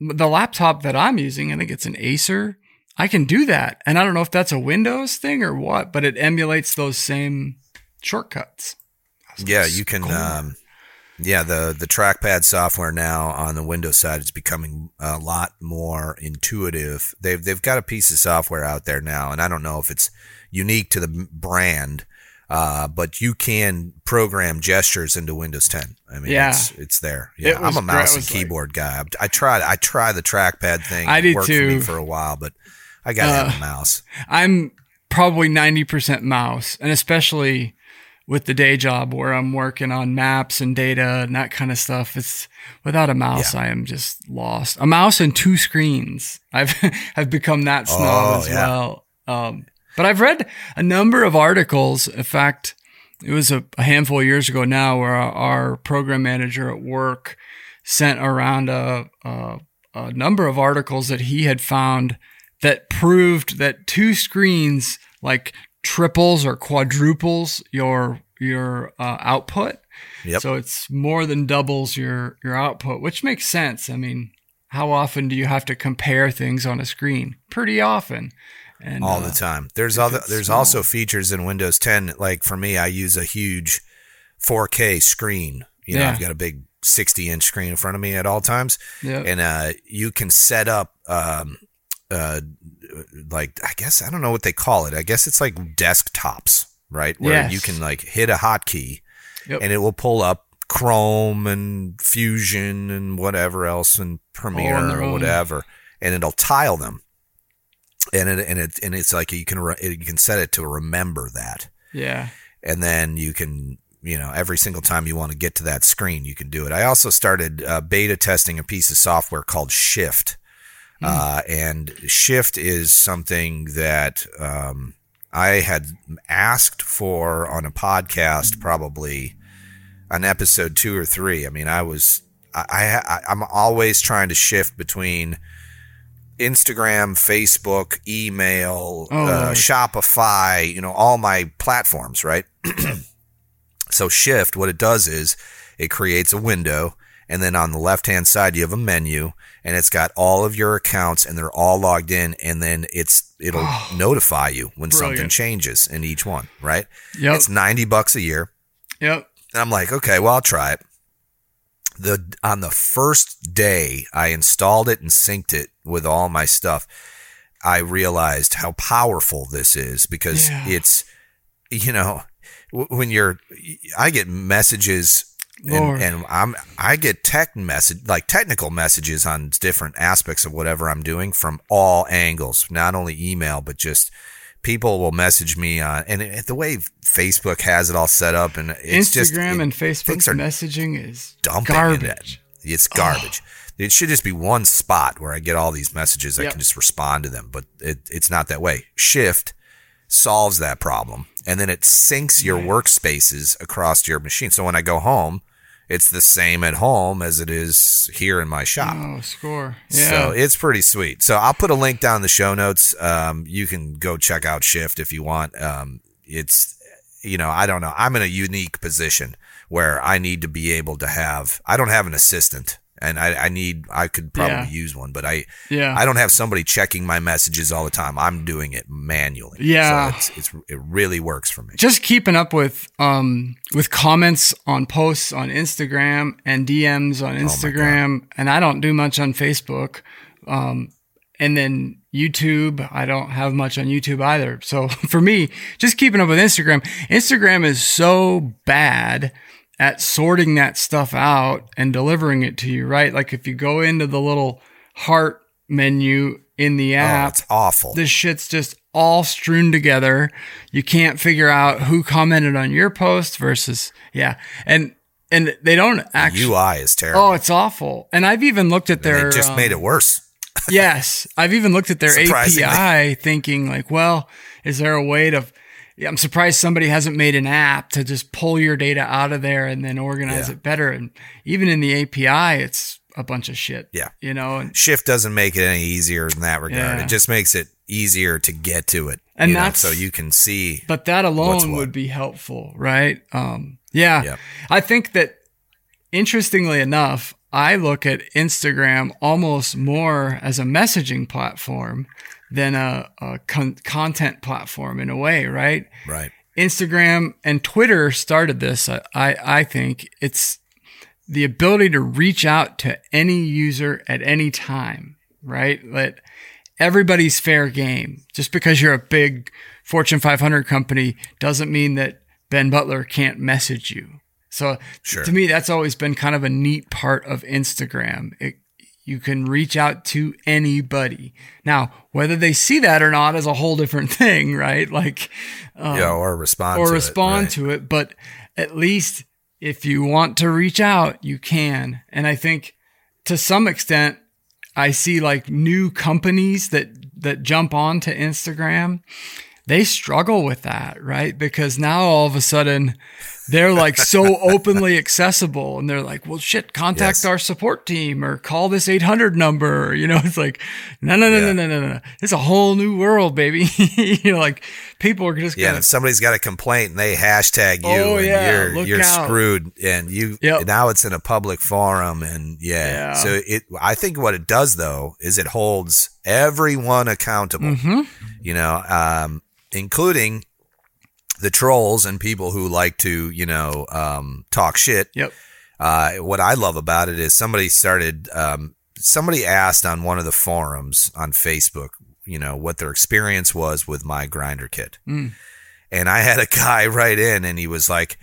the laptop that I'm using, I think it's an Acer. I can do that. And I don't know if that's a Windows thing or what, but it emulates those same shortcuts. Yeah, you can. Um, yeah, the the trackpad software now on the Windows side is becoming a lot more intuitive. They've they've got a piece of software out there now, and I don't know if it's unique to the brand, uh, but you can program gestures into Windows 10. I mean, yeah. it's, it's there. Yeah, it I'm a mouse and keyboard like, guy. I tried, I tried the trackpad thing. I did worked too. for me for a while, but I got to uh, have a mouse. I'm probably 90% mouse, and especially with the day job where I'm working on maps and data and that kind of stuff. It's without a mouse, yeah. I am just lost. A mouse and two screens. I've (laughs) I've become that snob oh, as yeah. well. Um, but I've read a number of articles. In fact, it was a, a handful of years ago now where our, our, program manager at work sent around a, a, a number of articles that he had found that proved that two screens like triples or quadruples your your uh, output. Yep. So it's more than doubles your your output, which makes sense. I mean, how often do you have to compare things on a screen? Pretty often. And, all uh, the time. There's other there's small. also features in Windows 10. Like for me, I use a huge 4K screen. You know, yeah. I've got a big 60 inch screen in front of me at all times, yep. and uh, you can set up um, uh, like I guess I don't know what they call it. I guess it's like desktops, right? Where yes. you can like hit a hotkey, yep. and it will pull up Chrome and Fusion and whatever else and Premiere or whatever, and it'll tile them and it and it and it's like you can re, you can set it to remember that. Yeah. And then you can you know every single time you want to get to that screen you can do it. I also started uh, beta testing a piece of software called Shift. Mm. Uh, and Shift is something that um, I had asked for on a podcast, probably on episode two or three. I mean, I was I, I I'm always trying to shift between Instagram, Facebook, email, oh, uh, Shopify, you know, all my platforms, right? (clears throat) so Shift, what it does is it creates a window, and then on the left hand side you have a menu, and it's got all of your accounts, and they're all logged in, and then it's it'll oh, (sighs) notify you when brilliant. something changes in each one, right? Yep. It's ninety bucks a year. Yep. And I'm like, okay, well I'll try it the on the first day I installed it and synced it with all my stuff, I realized how powerful this is because yeah. it's you know when you're I get messages and, and, I'm I get tech message like technical messages on different aspects of whatever I'm doing from all angles, not only email but just people will message me on and it, the way Facebook has it all set up and it's Instagram just and Facebook messaging is garbage. It. It's garbage. Oh. It should just be one spot where I get all these messages. I can just respond to them, but it, it's not that way. Shift solves that problem, and then it syncs your workspaces across your machine. So when I go home, it's the same at home as it is here in my shop. Oh, score. Yeah. So it's pretty sweet. So I'll put a link down in the show notes. Um, you can go check out Shift if you want. Um, it's, you know, I don't know. I'm in a unique position where I need to be able to have, I don't have an assistant and I, I need I could probably Yeah. use one, but I Yeah. I don't have somebody checking my messages all the time. I'm doing it manually. Yeah. so it's, it's it really works for me. just keeping up with um with comments on posts on Instagram and DMs on Instagram and I don't do much on Facebook um and then YouTube I don't have much on YouTube either so (laughs) for me just keeping up with Instagram Instagram is so bad at sorting that stuff out and delivering it to you right like if you go into the little heart menu in the Oh, app it's awful. this shit's just all strewn together. You can't figure out who commented on your post versus yeah, and and they don't actually. UI is terrible. Oh, it's awful. And I've even looked at their they just um, made it worse. yes, I've even looked at their (laughs) API, thinking like, well, is there a way to? Yeah, I'm surprised somebody hasn't made an app to just pull your data out of there and then organize Yeah. it better. And even in the API, it's a bunch of shit. Yeah. you know, and Shift doesn't make it any easier in that regard. Yeah. It just makes it easier to get to it. And you know, that's- so you can see. but that alone would be helpful, right? Um, yeah, Yeah. I think that interestingly enough, I look at Instagram almost more as a messaging platform than a, a con- content platform in a way, right? Right. Instagram and Twitter started this. I, I, I think it's the ability to reach out to any user at any time, right? That everybody's fair game. Just because you're a big Fortune 500 company doesn't mean that Ben Butler can't message you. So Sure. to me, that's always been kind of a neat part of Instagram. It, you can reach out to anybody. Now, whether they see that or not is a whole different (laughs) thing, right? Like, yeah, or respond Um, or to respond it. right. to it. But at least if you want to reach out, you can. And I think to some extent, I see like new companies that that jump onto Instagram. They struggle with that, right? Because now all of a sudden they're like so (laughs) openly accessible and they're like, well, shit, contact Yes. our support team or call this 800 number. You know, it's like, no, no, no, Yeah. no, no, no, no. It's a whole new world, baby. (laughs) you know, like people are just Yeah, going and if somebody's got a complaint and they hashtag you, Oh, and yeah, you're you're out. screwed, and you Yep. now it's in a public forum, and yeah. Yeah. So it, I think what it does though is it holds everyone accountable. Mm-hmm. You know, um, including the trolls and people who like to, you know, um, talk shit. Yep. Uh, what I love about it is somebody started, um, somebody asked on one of the forums on Facebook, you know, what their experience was with my grinder kit. Mm. And I had a guy (laughs) write in and he was like,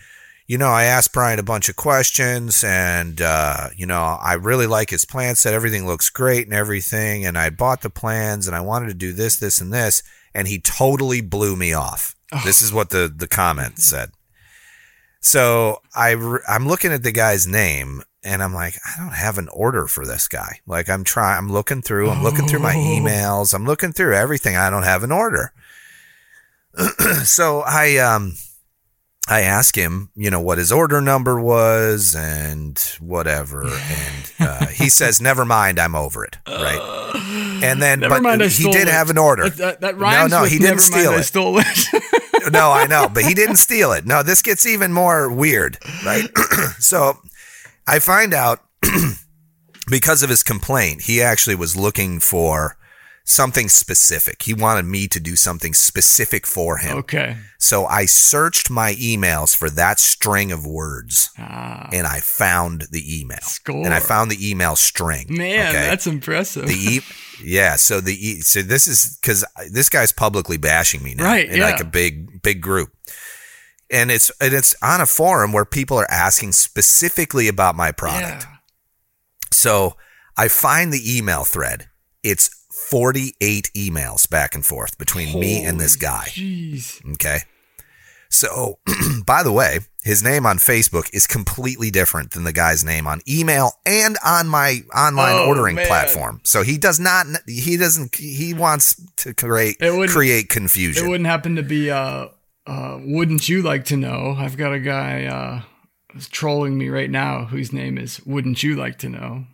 you know, I asked Brian a bunch of questions and, uh, you know, I really like his plan set. Everything looks great and everything. And I bought the plans and I wanted to do this, this, and this. And he totally blew me off. This is what the, the comment said. So I, I'm looking at the guy's name and I'm like, I don't have an order for this guy. Like I'm trying, I'm looking through, I'm looking through my emails, I'm looking through everything. I don't have an order. (clears throat) so I, um, I asked him, you know, what his order number was and whatever. (laughs) And uh, he says, never mind, I'm over it. Right. And then, Never but mind, he did it. have an order. That, that, no, no, he didn't never steal mind, I stole it. (laughs) no, I know, but he (laughs) didn't steal it. No, this gets even more weird, right? (clears throat) so I find out (clears throat) because of his complaint, he actually was looking for something specific. He wanted me to do something specific for him. okay. So I searched my emails for that string of words Ah, and I found the email. Score. And I found the email string. man, okay? that's impressive. the e- (laughs) yeah so the e- so this is because this guy's publicly bashing me now Right, in like a big big group and it's and it's on a forum where people are asking specifically about my product yeah. so i find the email thread it's 48 emails back and forth between me and this guy Jeez. Okay. So, (clears throat) by the way, his name on Facebook is completely different than the guy's name on email and on my online Oh, ordering man. platform. So he does not, he doesn't, he wants to create, create It wouldn't happen to be, uh, uh, wouldn't you like to know? I've got a guy, uh, trolling me right now whose name is Wouldn't You Like to Know?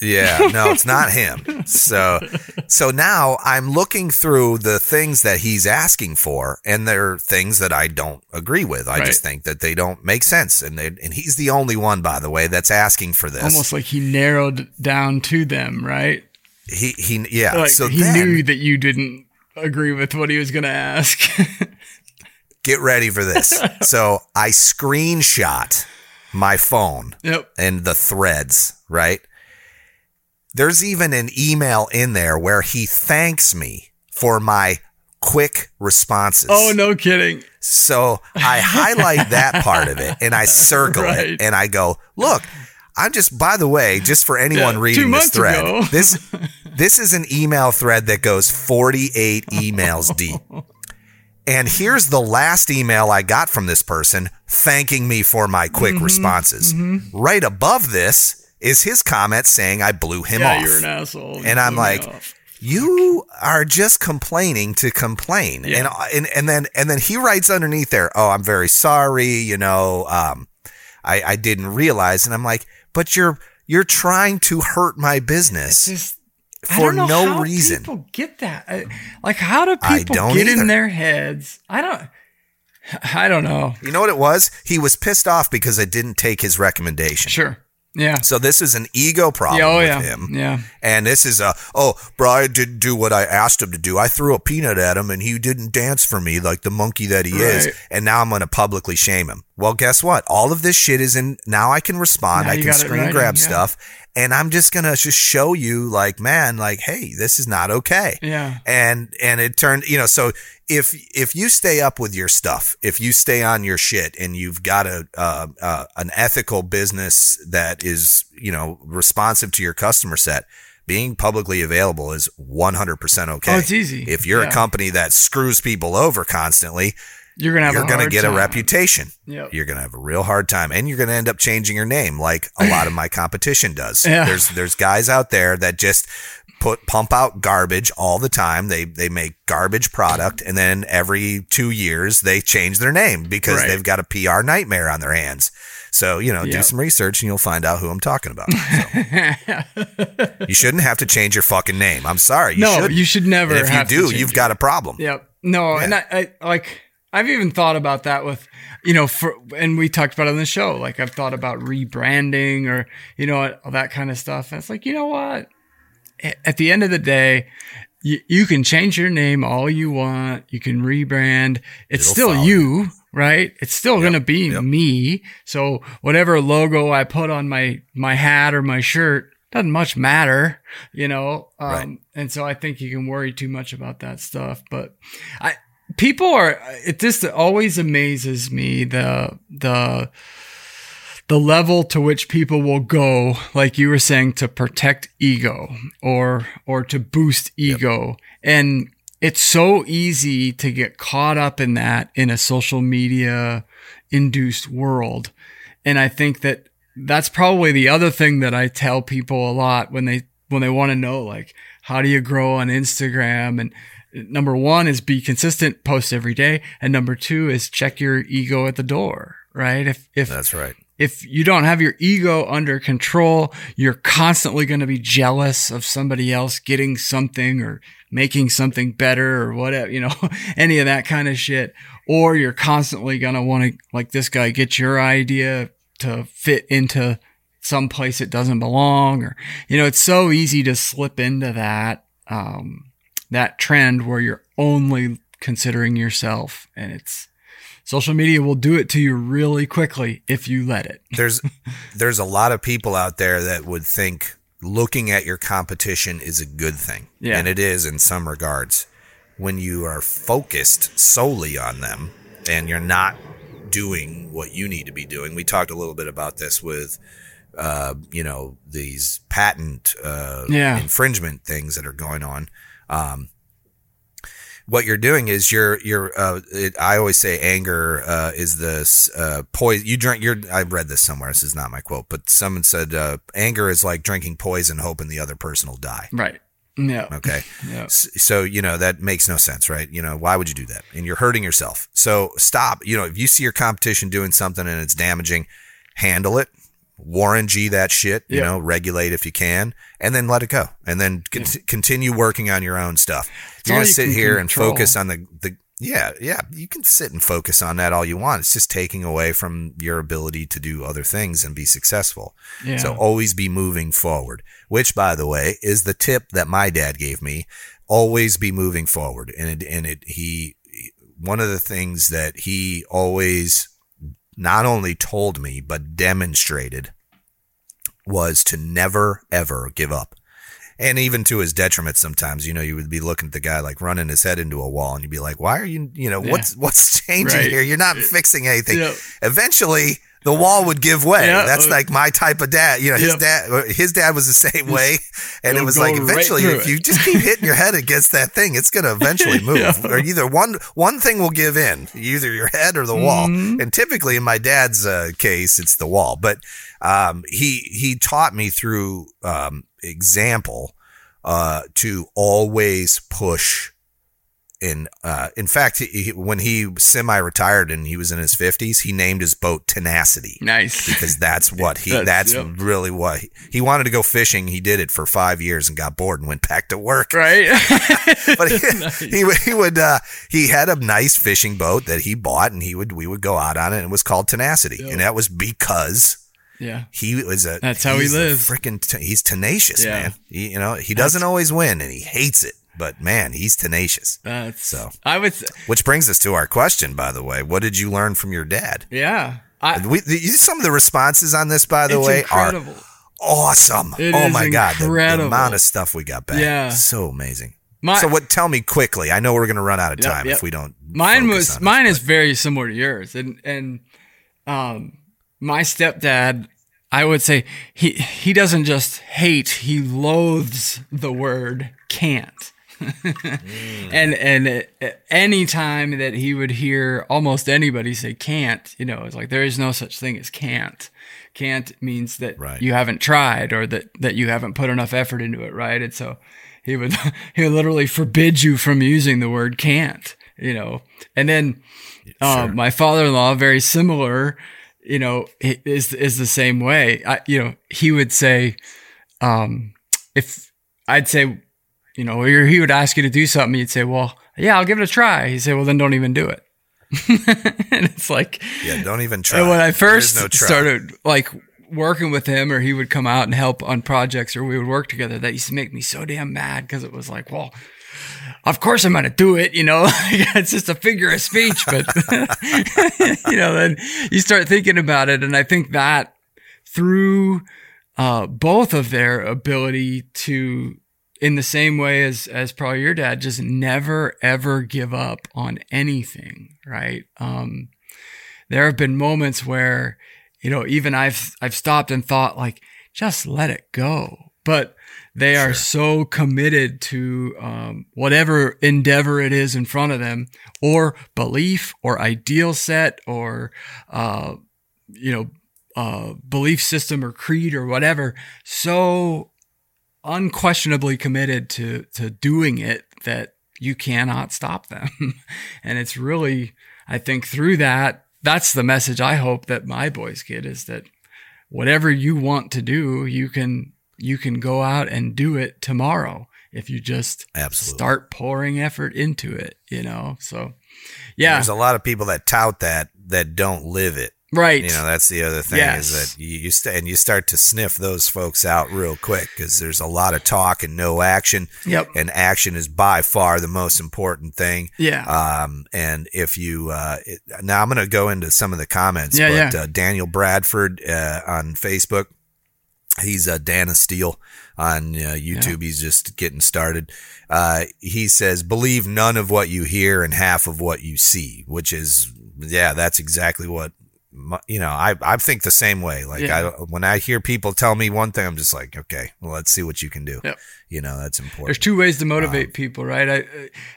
Yeah, no, it's not him. So, so now I'm looking through the things that he's asking for, and they're things that I don't agree with. I Right. just think that they don't make sense, and they, and he's the only one, by the way, that's asking for this. Almost like he narrowed down to them, right? He he yeah. Like so he then, knew that you didn't agree with what he was going to ask. (laughs) get ready for this. so I screenshot my phone yep. and the threads, right? There's even an email in there where he thanks me for my quick responses. Oh, no kidding. So I highlight that part of it and I (laughs) circle Right. it and I go, look, I'm just, by the way, just for anyone Yeah, reading this thread, ago. (laughs) this, this is an email thread that goes 48 emails (laughs) deep. And here's the last email I got from this person thanking me for my quick Mm-hmm. responses. Right above this is his comment saying I blew him yeah, off. you're an asshole. You And I'm like, you are just complaining to complain Yeah. and, and and then and then he writes underneath there oh i'm very sorry you know um i i didn't realize and i'm like but you're you're trying to hurt my business just for don't know no how reason People get that. I, like, how do people get either. in their heads? I don't. I don't know. you know what it was he was pissed off because i didn't take his recommendation Sure. Yeah. so this is an ego problem Yeah. Oh, with yeah. him Yeah. And this is a, oh, Brian didn't do what I asked him to do. I threw a peanut at him and he didn't dance for me like the monkey that he is. And now I'm going to publicly shame him. Well, guess what? All of this shit is in, now I can respond. Now I can got it in screen grab yeah. stuff. And I'm just going to just show you like, man, like, hey, this is not okay. Yeah. And, and it turned, you know, so if, if you stay up with your stuff, if you stay on your shit and you've got a, uh, uh, an ethical business that is, you know, responsive to your customer set, being publicly available is 100% okay. Oh, it's easy. If you're Yeah. a company that screws people over constantly, You're gonna have. you're a going to hard get a reputation. Yep. You're going to have a real hard time and you're going to end up changing your name like a lot of my competition does. (laughs) Yeah. There's there's guys out there that just put pump out garbage all the time. They they make garbage product and then every 2 years they change their name because Right. they've got a PR nightmare on their hands. So, you know, do some research and you'll find out who I'm talking about. (laughs) So. (laughs) you shouldn't have to change your fucking name. I'm sorry. You no, shouldn't. you should never. And if you do, you've it. got a problem. Yep. No, and I, I like I've even thought about that with you know for and we talked about it on the show. Like I've thought about rebranding or you know all that kind of stuff. And it's like you know what? At the end of the day, you, you can change your name all you want. You can rebrand. It's It'll still follow you, right? It's still gonna be me. So whatever logo I put on my my hat or my shirt doesn't much matter, you know. Um, Right. And so I think you can worry too much about that stuff. But I people are it just always amazes me the the the level to which people will go, like you were saying, to protect ego or or to boost ego. And it's so easy to get caught up in that in a social media induced world. And I think that that's probably the other thing that I tell people a lot when they when they want to know like how do you grow on Instagram and number 1 is be consistent post every day and number 2 is check your ego at the door right if if That's right. if you don't have your ego under control, you're constantly going to be jealous of somebody else getting something or making something better or whatever, you know, (laughs) any of that kind of shit. Or you're constantly going to want to, like this guy, get your idea to fit into some place it doesn't belong. Or, you know, it's so easy to slip into that, um, that trend where you're only considering yourself and it's, Social media will do it to you really quickly if you let it. (laughs) there's there's a lot of people out there that would think looking at your competition is a good thing. Yeah. And it is in some regards. When you are focused solely on them and you're not doing what you need to be doing. We talked a little bit about this with uh, you know, these patent uh Yeah. infringement things that are going on. Um what you're doing is you're you're uh it, I always say anger uh is this uh poison you drink you're I read this somewhere this is not my quote but someone said uh anger is like drinking poison hoping the other person will die. Right. Yeah. okay. (laughs) Yeah. S- so you know that makes no sense right? You know why would you do that? And you're hurting yourself. So stop. You know if you see your competition doing something and it's damaging handle it Warren G that shit, you Yep. know, regulate if you can, and then let it go, and then con- continue working on your own stuff. You're all gonna you sit here and control. focus on the the yeah yeah. You can sit and focus on that all you want. It's just taking away from your ability to do other things and be successful. Yeah. So always be moving forward. Which, by the way, is the tip that my dad gave me. Always be moving forward, and it and it he one of the things that he always not only told me but demonstrated was to never ever give up. And even to his detriment sometimes, you know, you would be looking at the guy like running his head into a wall and you'd be like, why are you, you know, what's, what's (laughs) changing Right. here? You're not fixing anything. Yep. Eventually the wall would give way. Yeah. That's like my type of dad. You know, his Yep. dad, his dad was the same way. And it was like, eventually, through if you just keep hitting your head against that thing, it's going (laughs) to eventually move. Yeah. Or either one, one thing will give in, either your head or the wall. Mm-hmm. And typically in my dad's uh, case, it's the wall. But um, he he taught me through um, example uh, to always push. In uh, in fact, he, he- when he semi-retired and he was in his fifties, he named his boat Tenacity Nice. because that's (laughs) what he That's- that's yep. really what he, he wanted to go fishing. He did it for five years and got bored and went back to work. right? (laughs) But he, (laughs) he would- he would uh, he had a nice fishing boat that he bought and he would we would go out on it and it was called Tenacity Yep. and that was because yeah. he was a That's how he lives. Freaking te- he's tenacious, Yeah. man. He, you know he doesn't always win and he hates it, but man, he's tenacious. That's So. I would Which brings us to our question, by the way. What did you learn from your dad? yeah. I, We, the, some of the responses on this, by the way, incredible. are awesome. It oh my god, the- the, amount of stuff we got back. Yeah. so amazing. My- so what? Tell me quickly. I know we're going to run out of time yep. if we don't. mine was on this, mine is but- very similar to yours and and um my stepdad i would say he he doesn't just hate he loathes the word can't and and uh, any time that he would hear almost anybody say can't you know it's like there is no such thing as can't. Can't means that Right. you haven't tried or that that you haven't put enough effort into it right? And so he would (laughs) he would literally forbid you from using the word can't you know? And then um, my father-in-law very similar you know is is the same way. I, you know he would say um if i'd say you know or he would ask you to do something you'd say well yeah i'll give it a try he'd say well then don't even do it (laughs) and it's like Yeah, don't even try. and when I first no started like working with him, or he would come out and help on projects, or we would work together, that used to make me so damn mad because it was like, well, of course I'm gonna do it, you know. (laughs) it's just a figure of speech, but (laughs) you know, then you start thinking about it, and I think that through uh, both of their ability to in the same way as as probably your dad just never ever give up on anything right? Um there have been moments where you know even i've i've stopped and thought like just let it go. But they are so committed to um, whatever endeavor it is in front of them or belief or ideal set or uh, you know uh, belief system or creed or whatever so unquestionably committed to to doing it that you cannot stop them (laughs) and it's really i think through that that's the message i hope that my boys get is that whatever you want to do you can you can go out and do it tomorrow if you just Absolutely. start pouring effort into it you know so yeah There's a lot of people that tout that that don't live it. Right You know, that's the other thing Yes. is that you, you st- and you start to sniff those folks out real quick because there's a lot of talk and no action. Yep. And action is by far the most important thing. yeah Um, and if you, uh, it, now I'm going to go into some of the comments, Yeah, but, yeah. Uh, Daniel Bradford, uh, on Facebook, he's, uh, Dana Steele on uh, YouTube. He's just getting started. Uh, he says, believe none of what you hear and half of what you see, which is, yeah, that's exactly what, you know, I, I think the same way. Like Yeah. I, when I hear people tell me one thing, I'm just like, okay, well, let's see what you can do. Yep. You know, that's important. There's two ways to motivate um, people, right? I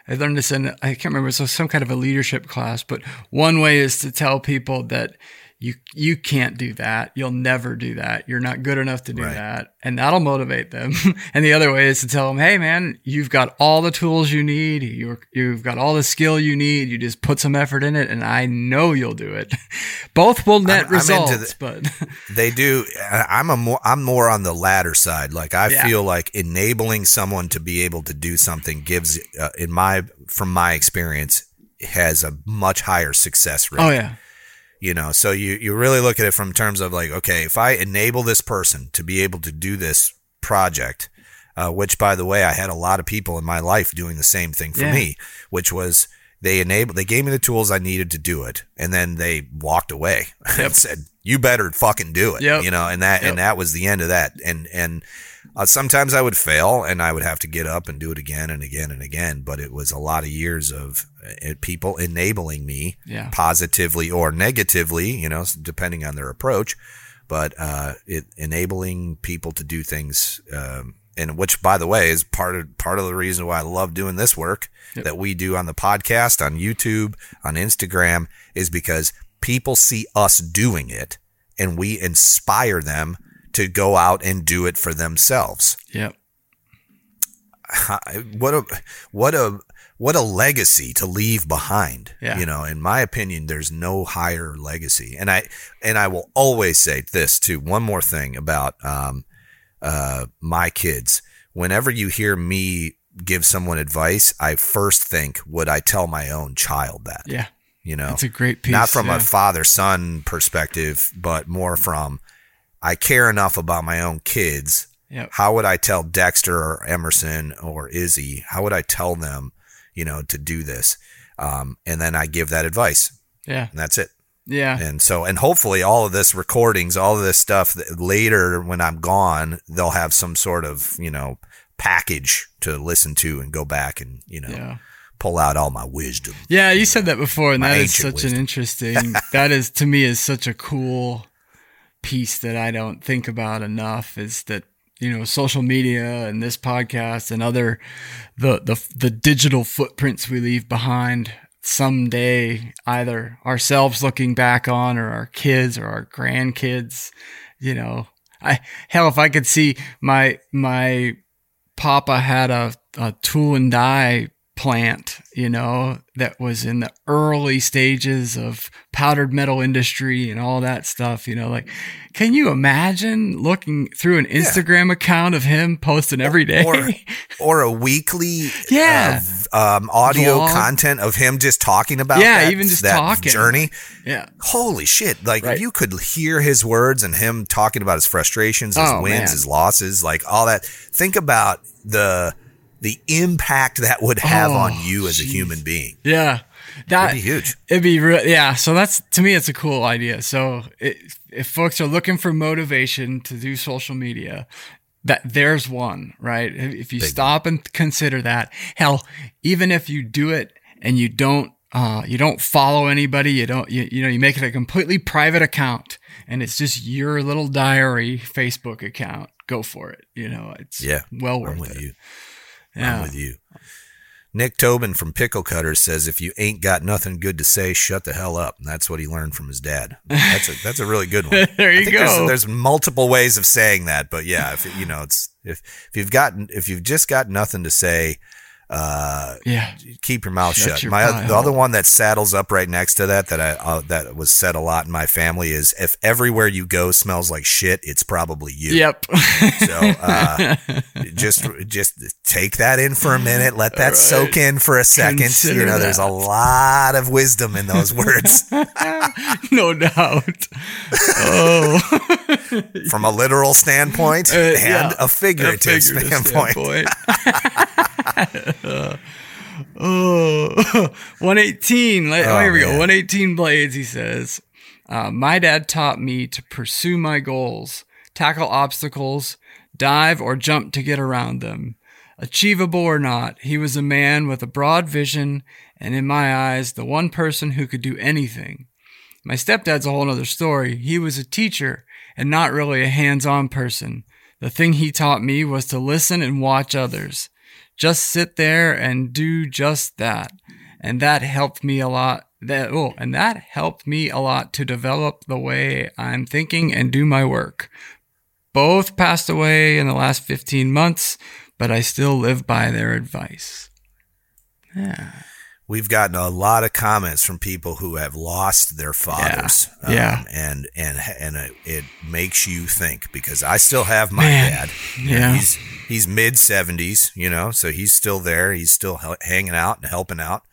I learned this in I can't remember, so some kind of a leadership class, but one way is to tell people that you you can't do that. You'll never do that. You're not good enough to do Right. that. And that'll motivate them. (laughs) and the other way is to tell them, "Hey man, you've got all the tools you need. You you've got all the skill you need. You just put some effort in it and I know you'll do it." (laughs) Both will net I'm- I'm results, the- but (laughs) They do. I'm a more. I'm more on the latter side. Like I Yeah. feel like enabling someone to be able to do something gives, uh, in my from my experience, has a much higher success rate. Oh yeah. You know, so you you really look at it from terms of like, okay, if I enable this person to be able to do this project, uh, which by the way, I had a lot of people in my life doing the same thing for Yeah. me, which was they enabled, they gave me the tools I needed to do it, and then they walked away (laughs) and said, "You better fucking do it," Yep. you know, and that Yep. and that was the end of that. And and uh, sometimes I would fail, and I would have to get up and do it again and again and again. But it was a lot of years of uh, people enabling me Yeah. positively or negatively, you know, depending on their approach. But uh, it enabling people to do things, um, and which, by the way, is part of part of the reason why I love doing this work that we do on the podcast, on YouTube, on Instagram, is because people see us doing it, and we inspire them to go out and do it for themselves Yep. what a what a what a legacy to leave behind Yeah. you know in my opinion there's no higher legacy and i and i will always say this too one more thing about um uh my kids whenever you hear me give someone advice i first think would i tell my own child that Yeah. you know it's a great piece. not from yeah. a father son perspective but more from i care enough about my own kids Yep. how would I tell Dexter or Emerson or Izzy? How would I tell them, you know, to do this? Um, and then I give that advice, Yeah. and that's it. Yeah. And so, and hopefully, all of this recordings, all of this stuff that later when I'm gone, they'll have some sort of, you know, package to listen to and go back and, you know, Yeah. pull out all my wisdom. Yeah, you said that before, and that is such wisdom. an interesting. that is to me is such a cool piece that I don't think about enough. Is that you know social media and this podcast and other the the the digital footprints we leave behind someday either ourselves looking back on or our kids or our grandkids you know i hell if i could see my my papa had a, a tool and die plant, you know, that was in the early stages of powdered metal industry and all that stuff, you know, like can you imagine looking through an Instagram account of him posting every day? Or, or a weekly (laughs) Yeah. uh, um, audio Vlog. content of him just talking about Yeah, that, even just that talking. journey. yeah. Holy shit. Like Right. you could hear his words and him talking about his frustrations, his Oh, wins, man. his losses, like all that. Think about the the impact that would have Oh, on you as a human being. Yeah. That It'd be huge. It'd be real. Yeah. So that's to me, it's a cool idea. So it, if folks are looking for motivation to do social media, that there's one, right? If you stop and consider that, hell, even if you do it and you don't, uh, you don't follow anybody, you don't, you, you know, you make it a completely private account and it's just your little diary Facebook account. Go for it. You know, it's Yeah. well worth it. you. Yeah. I'm with you. Nick Tobin from Pickle Cutters says, "If you ain't got nothing good to say, shut the hell up." And that's what he learned from his dad. That's a (laughs) that's a really good one. There you go. There's, there's multiple ways of saying that, but yeah, if you know, it's if if you've got if you've just got nothing to say, uh, Yeah. keep your mouth Shut shut. your My the other one that saddles up right next to that that I uh, that was said a lot in my family is if everywhere you go smells like shit, it's probably you. Yep. So uh, (laughs) just just take that in for a minute. Let that soak in for a second. Consider you know, there's a lot of wisdom in those (laughs) words no doubt. Oh. (laughs) from a literal standpoint Uh, and yeah. a figurative, A figurative standpoint. standpoint. (laughs) oh, 118. Let- Oh, Oh, here we go. 118 blades, he says. Uh, my dad taught me to pursue my goals, tackle obstacles, dive or jump to get around them. Achievable or not, he was a man with a broad vision and, in my eyes, the one person who could do anything. My stepdad's a whole other story. He was a teacher and not really a hands on person. The thing he taught me was to listen and watch others. Just sit there and do just that. And that helped me a lot that oh, and that helped me a lot to develop the way I'm thinking and do my work. Both passed away in the last 15 months, but I still live by their advice. Yeah. We've gotten a lot of comments from people who have lost their fathers. Yeah. yeah. Um, and and and it, makes you think because I still have my Man. dad. Yeah. He's he's mid 70s, you know, so he's still there. He's still hanging out and helping out.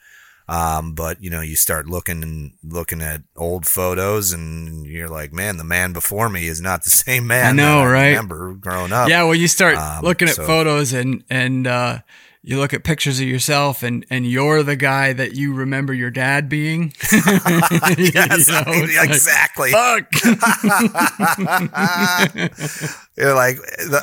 Um, but you know, you start looking and looking at old photos, and you're like, man, the man before me is not the (laughs) same man. I know, I right? Remember growing up? Yeah, well, you start Um, looking at so- photos and and uh, you look at pictures of yourself, and and you're the guy that you remember your dad being. (laughs) (laughs) yes, You know, like, exactly. Fuck. (laughs) You're like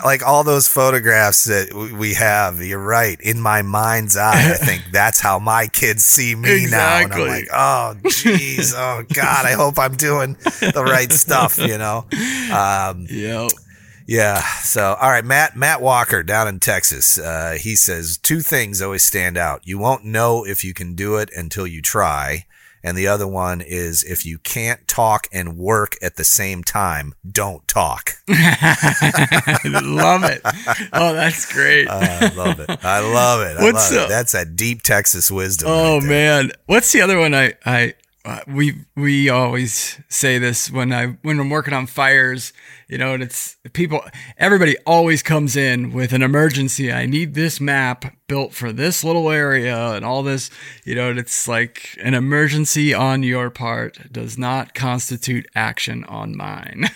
like all those photographs that we have. You're right. In my mind's eye, I think that's how my kids see me now, and I'm like, oh, jeez, oh God, I hope I'm doing the right stuff. You know. Um, Yep. Yeah. So, all right, Matt Matt Walker down in Texas. Uh, he says two things always stand out. You won't know if you can do it until you try. And the other one is if you can't talk and work at the same time, don't talk. (laughs) (laughs) love it. Oh, that's great. I love it. I love it. I What's love it. That's that deep Texas wisdom. Oh right man, what's the other one? I I uh, we we always say this when I when I'm working on fires, you know, and it's people. Everybody always comes in with an emergency. I need this map built for this little area and all this, you know. And it's like an emergency on your part does not constitute action on mine.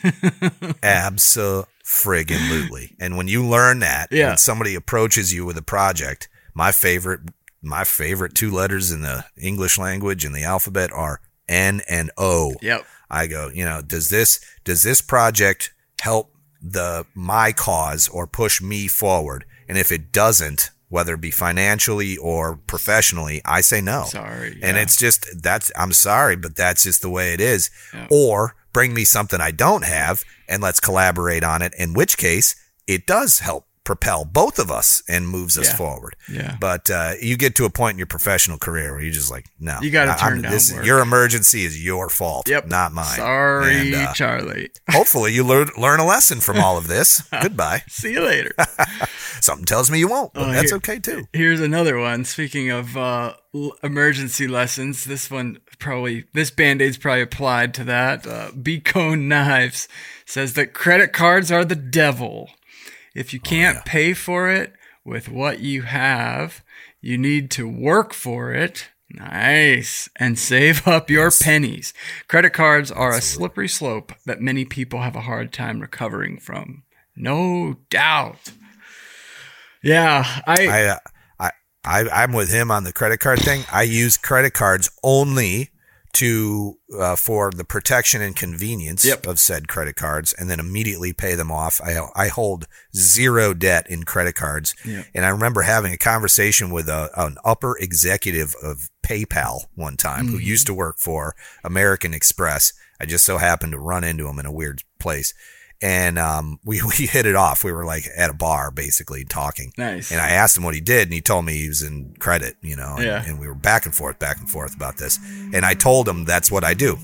(laughs) Absolutely. And when you learn that, Yeah. when somebody approaches you with a project, my favorite, my favorite two letters in the English language and the alphabet are N and O. yep. I go, you know, does this does this project help the my cause or push me forward? And if it doesn't, whether it be financially or professionally, I say no. Sorry. And it's just that's I'm sorry, but that's just the way it is. Yeah. Or bring me something I don't have and let's collaborate on it. In which case, it does help propel both of us and moves us Yeah. forward. Yeah. But uh, you get to a point in your professional career where you're just like, no, You gotta I- I'm- turn down this. Your emergency is your fault, Yep. not mine. Sorry, And, uh, Charlie. (laughs) hopefully, you learn learn a lesson from all of this. (laughs) Goodbye. See you later. (laughs) Something tells me you won't, but Oh, that's here- okay too. Here's another one. Speaking of uh, l- emergency lessons, this one probably this band-aid's probably applied to that. Uh, B Cone Knives says that credit cards are the devil. If you can't pay for it with what you have, you need to work for it. Nice. And save (laughs) up your pennies. Credit cards are a slippery slope that many people have a hard time recovering from. No doubt. Yeah, I, I, uh, I, I, I'm with him on the credit card thing. I use credit cards only to uh, for the protection and convenience Yep. of said credit cards, and then immediately pay them off. I I hold zero debt in credit cards, Yep. and I remember having a conversation with a, an upper executive of PayPal one time who used to work for American Express. I just so happened to run into him in a weird place. And um, (laughs) we, we hit it off. We were like at a bar, basically talking. Nice. And I asked him what he did, and he told me he was in credit, you know. And, Yeah. and we were back and forth, back and forth about this. And I told him that's what I do.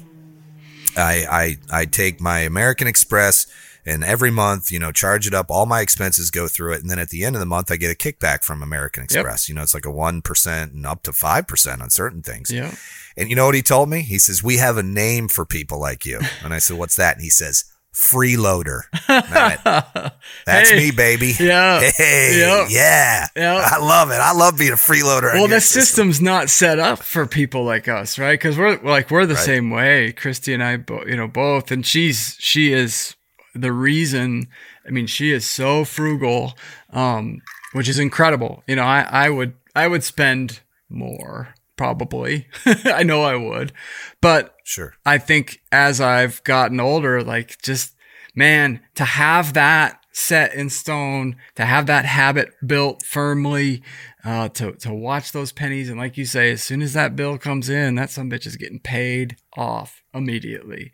I I I take my American Express, and every month, you know, charge it up. All my expenses go through it, and then at the end of the month, I get a kickback from American Express. You know, it's like a one percent and up to five percent on certain things. yeah. And you know what he told me? He says, We have a name for people like you. And I said, What's that? And he says, Freeloader. (laughs) Went, That's Hey. me, baby. Yeah. Hey, Yep. yeah. Yep. I love it. I love being a freeloader. Well, the system. system's not set up for people like us, right? Because we're like we're the Right. same way. Christy and I, bo- you know, both, and she's she is the reason. I mean, she is so frugal, um, which is incredible. You know, I I would I would spend more probably. (laughs) I know I would, but Sure. I think as I've gotten older, like just man, to have that set in stone, to have that habit built firmly, uh, to to watch those pennies, and like you say, as soon as that bill comes in, that some bitch is getting paid off immediately.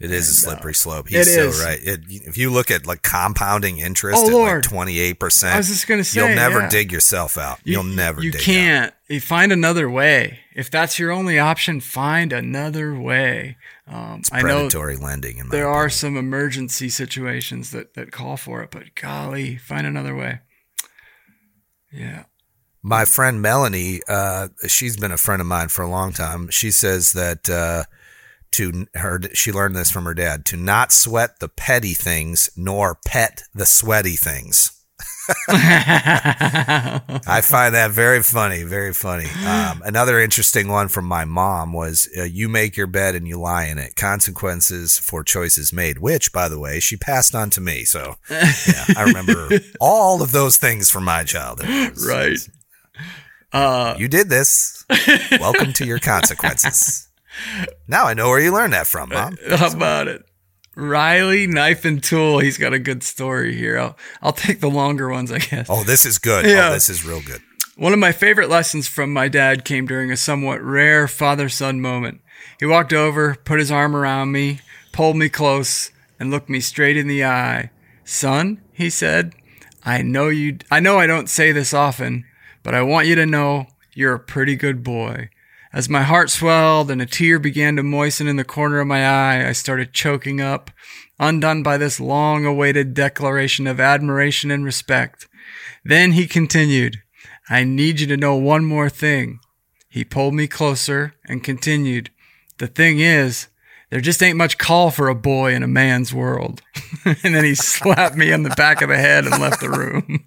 It is a slippery slope. uh, it He's so is. right. It, if you look at like compounding interest Oh, at Lord. like 28%, I was just gonna say, you'll never yeah. dig yourself out. You- You'll never You dig out. can't. you find another way. If that's your only option, find another way. Um, it's predatory I know lending. there opinion. are some emergency situations that that call for it, but golly, find another way. Yeah. My friend Melanie, uh, she's been a friend of mine for a long time. She says that uh, to her, she learned this from her dad: to not sweat the petty things, nor pet the sweaty things. (laughs) I find that very funny, very funny. Um, another interesting one from my mom was uh, you make your bed and you lie in it. Consequences for choices made, which, by the way, she passed on to me. So yeah, I remember (laughs) all of those things from my childhood. Was, right. (laughs) Uh, you did this. Welcome to your consequences. Now I know where you learned that from, Mom. How about it? Riley Knife and Tool. He's got a good story here. I'll I'll take the longer ones, I guess. Oh, this is good. Yeah. Oh, this is real good. One of my favorite lessons from my dad came during a somewhat rare father-son moment. He walked over, put his arm around me, pulled me close, and looked me straight in the eye. "Son," he said, "I know you I know I don't say this often, but I want you to know you're a pretty good boy. As my heart swelled and a tear began to moisten in the corner of my eye, I started choking up, undone by this long awaited declaration of admiration and respect. Then he continued, I need you to know one more thing. He pulled me closer and continued, The thing is, there just ain't much call for a boy in a man's world. (laughs) and then he slapped me on the back of the head and left the room.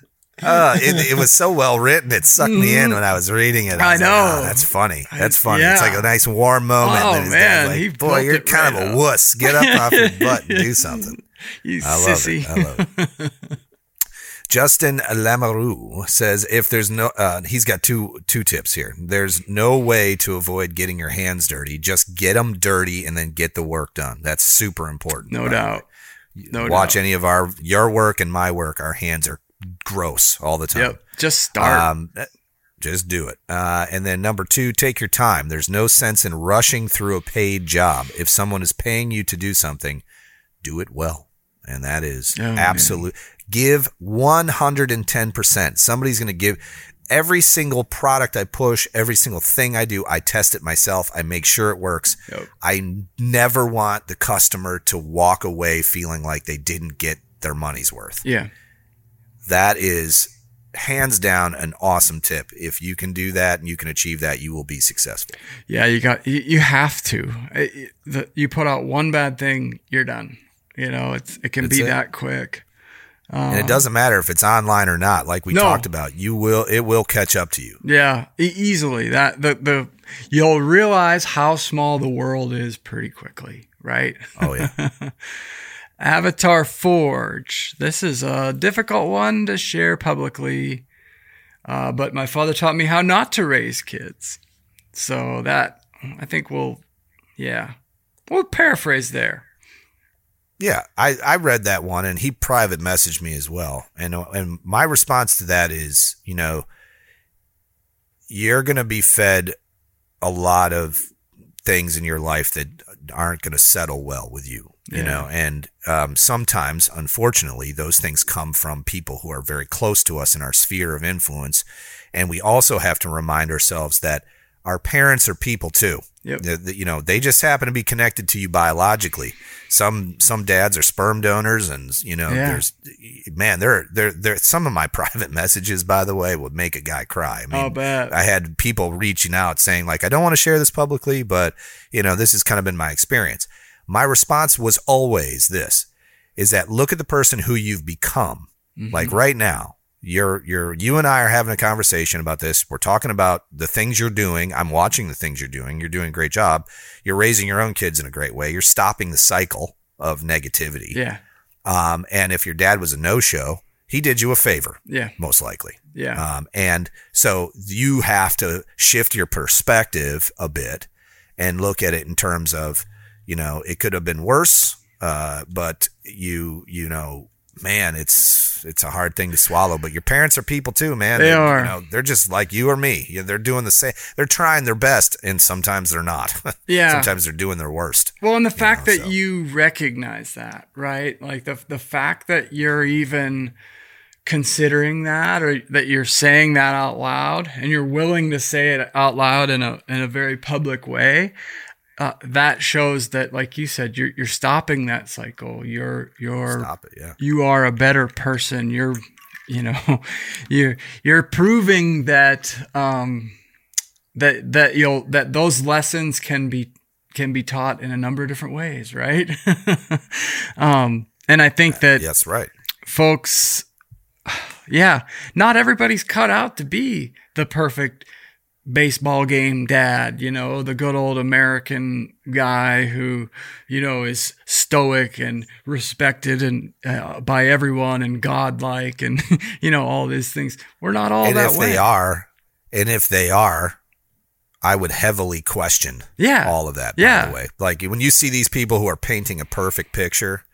(laughs) uh, it, it, was so well written. It sucked me in mm-hmm. when I was reading it. I, I know. Like, oh, that's funny. That's funny. Yeah. It's like a nice warm moment. Oh, man. Like, Boy, you're kind right of a wuss. Get up off your butt and do (laughs) something. You I love sissy. it. I love it. (laughs) Justin Lamoureux says if there's no, uh, he's got two two tips here. There's no way to avoid getting your hands dirty. Just get them dirty and then get the work done. That's super important. No doubt. No Watch doubt. any of our your work and my work. Our hands are gross all the time. Yep. Just start. Um, just do it. Uh, and then number two, take your time. There's no sense in rushing through a paid job. If someone is paying you to do something, do it well. And that is oh, absolute. Man. Give 110%. Somebody's going to give every single product I push, every single thing I do, I test it myself. I make sure it works. Yep. I never want the customer to walk away feeling like they didn't get their money's worth. Yeah that is hands down an awesome tip. If you can do that and you can achieve that, you will be successful. Yeah, you got you have to. You put out one bad thing, you're done. You know, it's it can That's be it. that quick. and it um, doesn't matter if it's online or not. Like we no. talked about, you will it will catch up to you. Yeah, easily. That the the you'll realize how small the world is pretty quickly, right? Oh yeah. (laughs) Avatar Forge. This is a difficult one to share publicly, uh, but my father taught me how not to raise kids. So that, I think we'll, yeah, we'll paraphrase there. Yeah, I, I read that one and he private messaged me as well. And, and my response to that is, you know, you're going to be fed a lot of things in your life that aren't going to settle well with you you yeah. know and um, sometimes unfortunately those things come from people who are very close to us in our sphere of influence and we also have to remind ourselves that our parents are people too yep. The, the, you know they just happen to be connected to you biologically some some dads are sperm donors and you know yeah. there's man there there there some of my (laughs) private messages by the way would make a guy cry i mean i had people reaching out saying like i don't want to share this publicly but you know this has kind of been my experience my response was always this is that look at the person who you've become. Mm-hmm. Like right now, you're, you're, you and I are having a conversation about this. We're talking about the things you're doing. I'm watching the things you're doing. You're doing a great job. You're raising your own kids in a great way. You're stopping the cycle of negativity. Yeah. Um, and if your dad was a no show, he did you a favor. Yeah. Most likely. Yeah. Um, and so you have to shift your perspective a bit and look at it in terms of, you know, it could have been worse, uh, but you, you know, man, it's it's a hard thing to swallow. But your parents are people too, man. They they're, are. You know, they're just like you or me. Yeah, they're doing the same. They're trying their best, and sometimes they're not. (laughs) Yeah. sometimes they're doing their worst. Well, and the fact know, that so. you recognize that, right? Like the the fact that you're even considering that or that you're saying that out loud and you're willing to say it out loud in a in a very public way uh, that shows that like you said you're you're stopping that cycle you're you're Stop it, yeah. you are a better person you're you know (laughs) you're you're proving that um that that you'll that those lessons can be can be taught in a number of different ways right (laughs) um and i think that Yes, right. folks (sighs) yeah not everybody's cut out to be the perfect baseball game dad you know the good old american guy who you know is stoic and respected and uh, by everyone and godlike and (laughs) you know all these things we're not all and that if way they are, and if they are, I would heavily question Yeah. all of that. By Yeah. the way, like when you see these people who are painting a perfect picture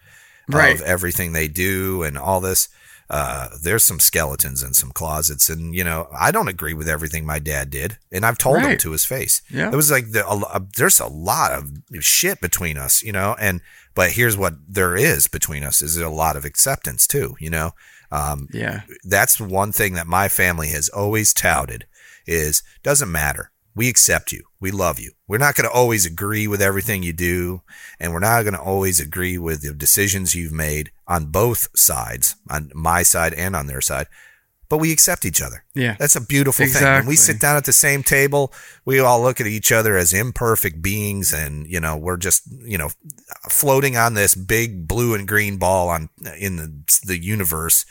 Right. of everything they do and all this, uh, there's some skeletons in some closets, and you know I don't agree with everything my dad did, and I've told him to his face. Yeah. it was like the, a, a- there's a lot of shit between us, you know, and but here's what there is between us is a lot of acceptance too, you know. Um, yeah that's one thing that my family has always touted is doesn't matter. We accept you. We love you. We're not going to always agree with everything you do, and we're not going to always agree with the decisions you've made on both sides, on my side and on their side. But we accept each other. Yeah. That's a beautiful thing. When we sit down at the same table, we all look at each other as imperfect beings and, you know, we're just, you know, floating on this big blue and green ball on in the the universe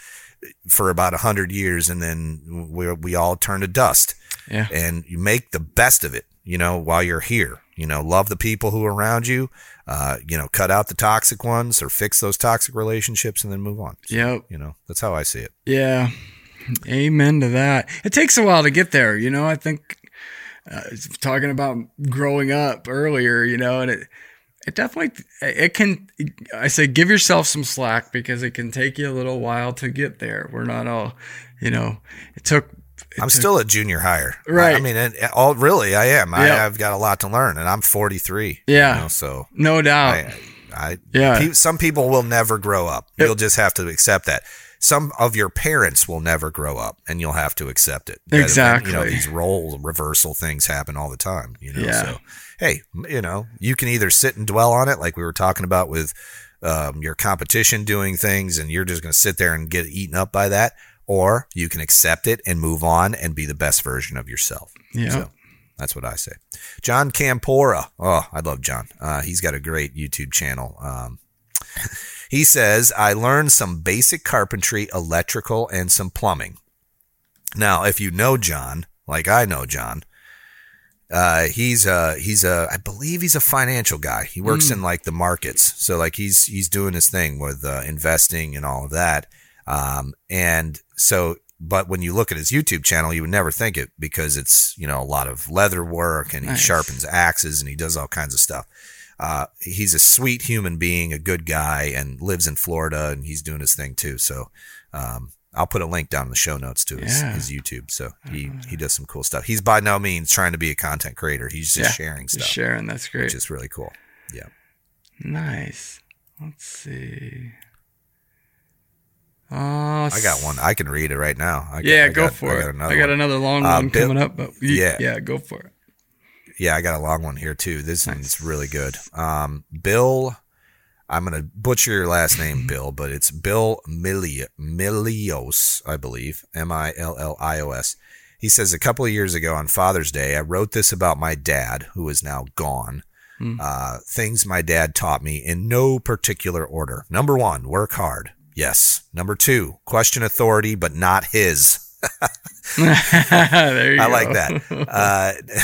for about a hundred years, and then we we all turn to dust. Yeah. And you make the best of it, you know, while you're here. You know, love the people who are around you. Uh, you know, cut out the toxic ones or fix those toxic relationships, and then move on. Yep. You know, that's how I see it. Yeah. Amen to that. It takes a while to get there, you know. I think uh, talking about growing up earlier, you know, and it it definitely it can I say give yourself some slack because it can take you a little while to get there. We're not all, you know, it took I'm still a junior hire. Right. I mean, and, all really, I am. I, I've got a lot to learn, and I'm 43. Yeah. You know, so no doubt. I, I, Yeah. pe- some people will never grow up. You'll just have to accept that. Some of your parents will never grow up, and you'll have to accept it. That- You know, Exactly. these role reversal things happen all the time. You know, Yeah. so hey, you know, you can either sit and dwell on it, like we were talking about with um, your competition doing things, and you're just going to sit there and get eaten up by that, or you can accept it and move on and be the best version of yourself. Yeah. So that's what I say. John Campora. Oh, I love John. Uh, he's got a great YouTube channel. Um, (laughs) he says, I learned some basic carpentry, electrical, and some plumbing. Now, if you know John, like I know John, uh, he's a he's a I believe he's a financial guy. He works in like the markets, so like he's he's doing his thing with uh, investing and all of that. Um, and so, but when you look at his YouTube channel, you would never think it because it's you know a lot of leather work and he sharpens axes and he does all kinds of stuff. Uh, he's a sweet human being, a good guy, and lives in Florida, and he's doing his thing too. So, um, I'll put a link down in the show notes to his, Yeah. his YouTube. So he, he does some cool stuff. He's by no means trying to be a content creator. He's just Yeah, sharing stuff, sharing. That's great. which is really cool. Yeah. Nice. Let's see. Uh, I got one. I can read it right now. I got, Yeah, I go got- for I it. got I got another long Uh, one Bill- coming up, but you- Yeah. yeah, go for it. Yeah, I got a long one here too. This one's really good. Um, Bill, I'm gonna butcher your last name, (laughs) Bill, but it's Bill Mili- Milios, I believe, M I L L I O S. He says a couple of years ago on Father's Day, I wrote this about my dad, who is now gone. Uh, things my dad taught me in no particular order. Number one, work hard. Yes. Number two, question authority, but not his. (laughs) there you I go. like that.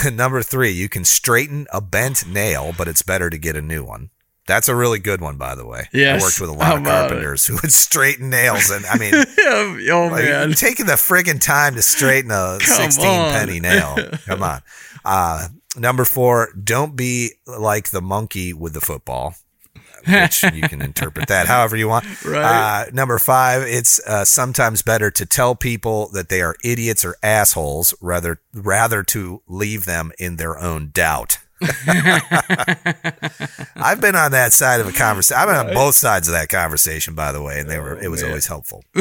Uh, (laughs) number three, you can straighten a bent nail, but it's better to get a new one. That's a really good one, by the way. Yes. I worked with a lot of about it? carpenters who would straighten nails, and I mean, (laughs) oh like, man, taking the friggin' time to straighten a Come 16 on. penny nail. Come on. Uh, number four, don't be like the monkey with the football. Which you can interpret that however you want. (laughs) Right. Uh, number five, it's uh, sometimes better to tell people that they are idiots or assholes rather rather to leave them in their own doubt. (laughs) I've been on that side of a conversation. I've been on both sides of that conversation, by the way, and they were. It was Oh, man. always helpful. (laughs)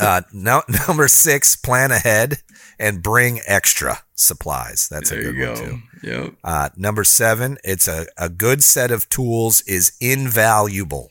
uh, no, number six: plan ahead and bring extra supplies. That's there a good one go. too. Yep. Uh, number seven: it's a a good set of tools is invaluable.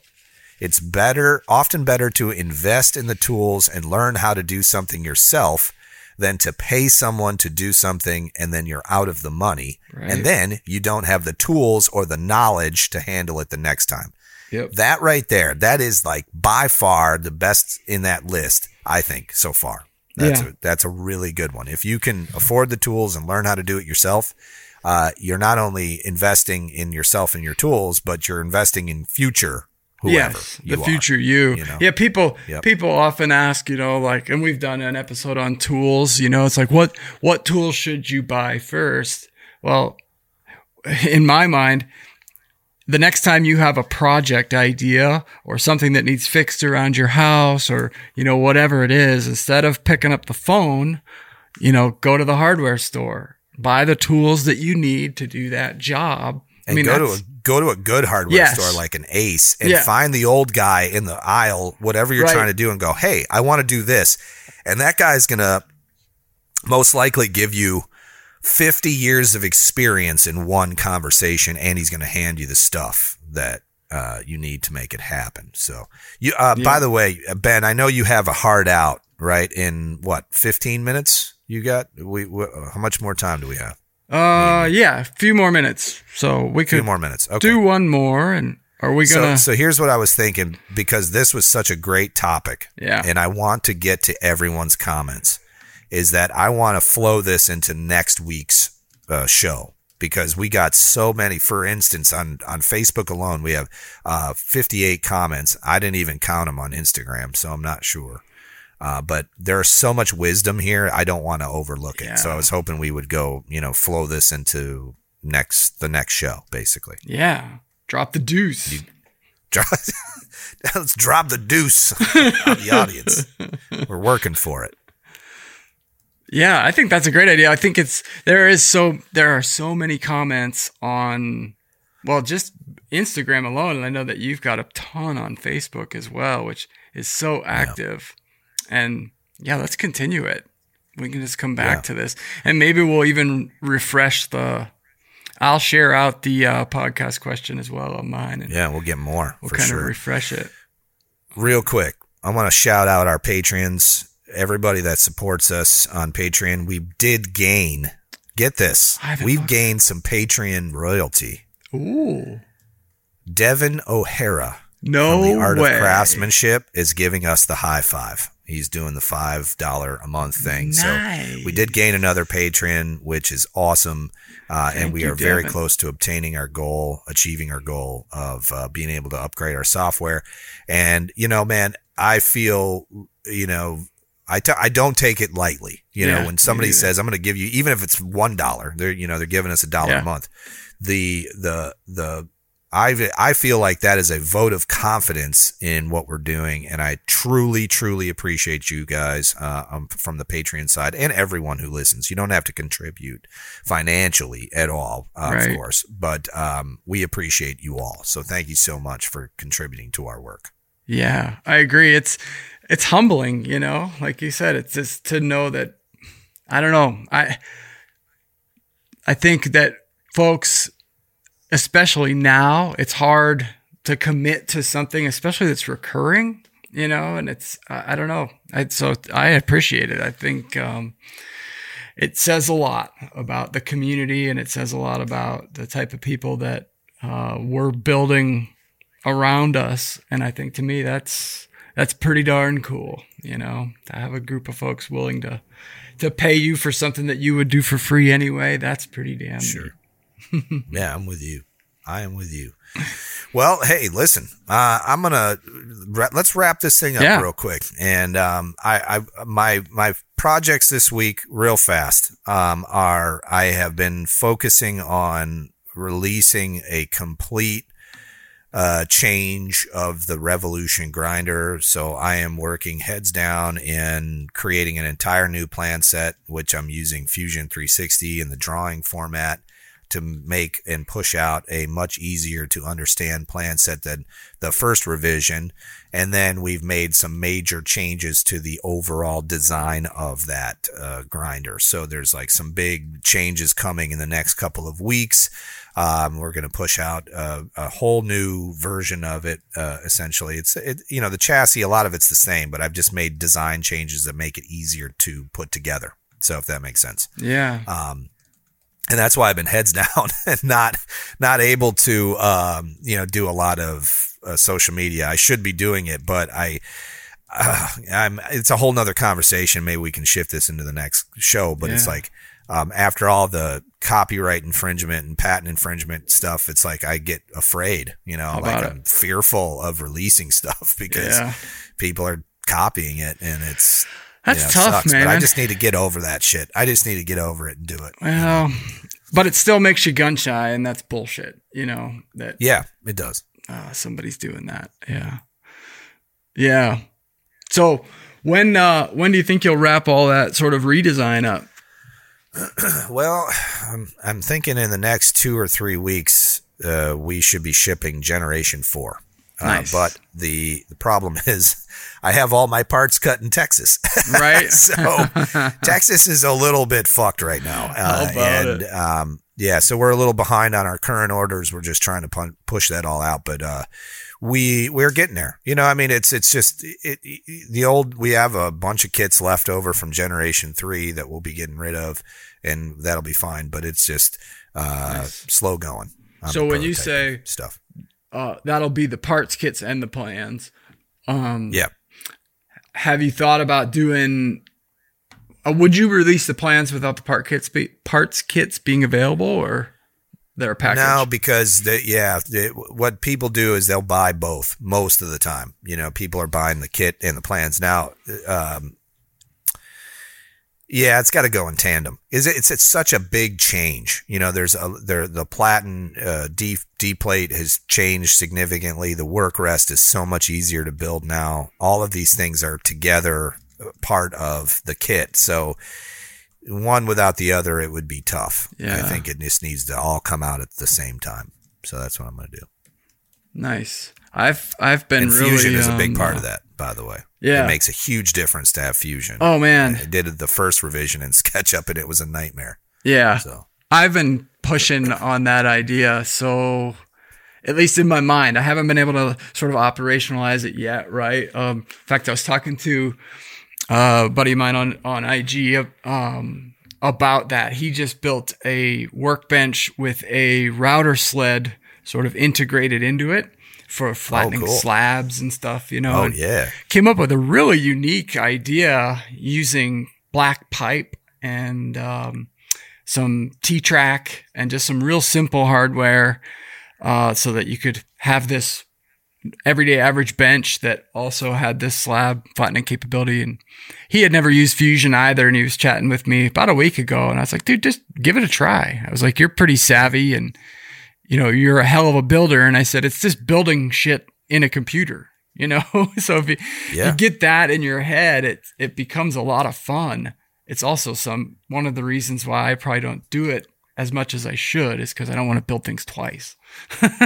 It's better, often better to invest in the tools and learn how to do something yourself than to pay someone to do something and then you're out of the money. Right. And then you don't have the tools or the knowledge to handle it the next time. Yep. That right there, that is like by far the best in that list, I think, so far. That's Yeah. a, that's a really good one. If you can afford the tools and learn how to do it yourself, uh, you're not only investing in yourself and your tools, but you're investing in future whoever yes, the are, future you. you know? Yeah, people Yep. people often ask, you know, like, and we've done an episode on tools. You know, it's like, what what tools should you buy first? Well, (laughs) in my mind, the next time you have a project idea or something that needs fixed around your house or you know whatever it is, instead of picking up the phone, you know, go to the hardware store, buy the tools that you need to do that job. and go to a go to a good hardware Yes. store like an Ace and Yeah. find the old guy in the aisle, whatever you're Right. trying to do, and go, "Hey, I want to do this," and that guy's gonna most likely give you 50 years of experience in one conversation, and he's gonna hand you the stuff that. Uh, you need to make it happen. So, you. Uh, By the way, Ben, I know you have a hard out right in what 15 minutes. You got we. we how much more time do we have? Uh, yeah, a few more minutes. So we A few could more minutes. Okay. do one more, and are we gonna? so here's what I was thinking because this was such a great topic. Yeah. And I want to get to everyone's comments. Is that I want to flow this into next week's uh, show because we got so many. For instance, on on Facebook alone, we have uh, 58 comments. I didn't even count them on Instagram, so I'm not sure. Uh, but there's so much wisdom here. I don't want to overlook it. So I was hoping we would go, you know, flow this into next the next show, basically. yeah, drop the deuce. Drop- (laughs) Let's drop the deuce (laughs) on the audience. We're working for it. Yeah, I think that's a great idea. I think it's there is so there are so many comments on well, just Instagram alone, and I know that you've got a ton on Facebook as well, which is so active. And yeah, let's continue it. We can just come back Yeah. to this, and maybe we'll even refresh the. I'll share out the uh, podcast question as well on mine, and Yeah, we'll get more we'll kind sure. of refresh it. Real quick, I want to shout out our patrons, everybody that supports us on Patreon. We did gain, get this, we've gained some Patreon royalty. Ooh, Devin O'Hara no from the Art way! of Craftsmanship is giving us the high five. He's doing the five dollar a month thing. So we did gain another patron, which is awesome, uh, and we are very Devin. close to obtaining our goal, achieving our goal of uh, being able to upgrade our software. And you know, man, I feel you know. I t- I don't take it lightly. You Yeah, know, when somebody says I'm going to give you, even if it's one dollar, they're you know they're giving us a dollar Yeah. a month. The the the I I feel like that is a vote of confidence in what we're doing, and I truly truly appreciate you guys uh, um, from the Patreon side and everyone who listens. You don't have to contribute financially at all, uh, Right. of course, but um, we appreciate you all. So thank you so much for contributing to our work. Yeah, I agree. It's it's humbling, you know, like you said, it's just to know that I don't know. I I think that folks especially now, it's hard to commit to something especially that's recurring, you know, and it's I, I don't know. I so I appreciate it. I think um it says a lot about the community and it says a lot about the type of people that uh, we're building around us and i think to me that's that's pretty darn cool you know to have a group of folks willing to to pay you for something that you would do for free anyway that's pretty damn Sure. (laughs) yeah, I'm with you. I am with you. Well, hey, listen, uh, I'm gonna let's wrap this thing up Yeah. real quick. And um, I, I, my, my projects this week, real fast, um, are I have been focusing on releasing a complete uh, change of the Revolution grinder. So I am working heads down in creating an entire new plan set, which I'm using Fusion 360 in the drawing format to make and push out a much easier to understand plan set than the first revision. And then we've made some major changes to the overall design of that uh, grinder. So there's like some big changes coming in the next couple of weeks. Um, we're going to push out a, a, whole new version of it. Uh, essentially, it's it, you know the chassis. A lot of it's the same, but I've just made design changes that make it easier to put together. So if that makes sense, yeah. Um, and that's why I've been heads (laughs) down and not not able to um, you know do a lot of uh, social media. I should be doing it, but I. Uh, I'm, it's a whole nother conversation. Maybe we can shift this into the next show, but yeah. it's like, um, after all the copyright infringement and patent infringement stuff, it's like I get afraid, you know, like I'm fearful of releasing (laughs) stuff because yeah. people are copying it and it's that's you know, tough, sucks, man. But I just need to get over that shit. I just need to get over it and do it. Well, you know? but it still makes you gun shy, and that's bullshit. You know that. Yeah, it does. Uh, somebody's doing that. Yeah, yeah. So when uh, when do you think you'll wrap all that sort of redesign up? (clears throat) well, I'm, I'm thinking in the next two or three weeks, uh, we should be shipping Generation 4. Uh, but the, the problem (laughs) is, I have all my parts cut in Texas. (laughs) Right. so (laughs) Texas is a little bit fucked right now. Uh, and, it? Um, yeah, so we're a little behind on our current orders. We're just trying to pun- push that all out. But, uh, we we're getting there. You know, I mean, it's it's just it, it, the old. We have a bunch of kits left over from Generation Three that we'll be getting rid of, and that'll be fine. But it's just uh, nice. slow going. So when you say stuff, uh, that'll be the parts kits and the plans. Um, yeah. Have you thought about doing? Uh, would you release the plans without the part kits be, parts kits being available, or? their package? No, because the, yeah, what people do is they'll buy both most of the time. You know, people are buying the kit and the plans now. Um, yeah, it's got to go in tandem. Is it? It's, it's such a big change. You know, there's a there the platen uh, D D plate has changed significantly. The work rest is so much easier to build now. All of these things are together uh, part of the kit. So one without the other, it would be tough. Yeah. I think it just needs to all come out at the same time. So that's what I'm going to do. Nice. I've I've been and really, fusion is a big part uh, of that, by the way. Yeah, it makes a huge difference to have fusion. Oh man, I did the first revision in (laughs) SketchUp, and it was a nightmare. Yeah. So I've been pushing on that idea. So at least in my mind, I haven't been able to sort of operationalize it yet. Right. Um, in fact, I was talking to uh, buddy of mine on on IG um, about that. He just built a workbench with a router sled sort of integrated into it for flattening oh, cool. slabs and stuff. You know, oh yeah, came up with a really unique idea using black pipe and um, some T track and just some real simple hardware, uh, so that you could have this everyday average bench that also had this slab flattening capability. And he had never used Fusion either. And he was chatting with me about a week ago. And I was like, dude, just give it a try. I was like, you're pretty savvy and, you know, you're a hell of a builder. And I said, it's just building shit in a computer, you know? (laughs) so if you, yeah. you get that in your head, it, it becomes a lot of fun. It's also some, one of the reasons why I probably don't do it as much as I should is because I don't want to build things twice.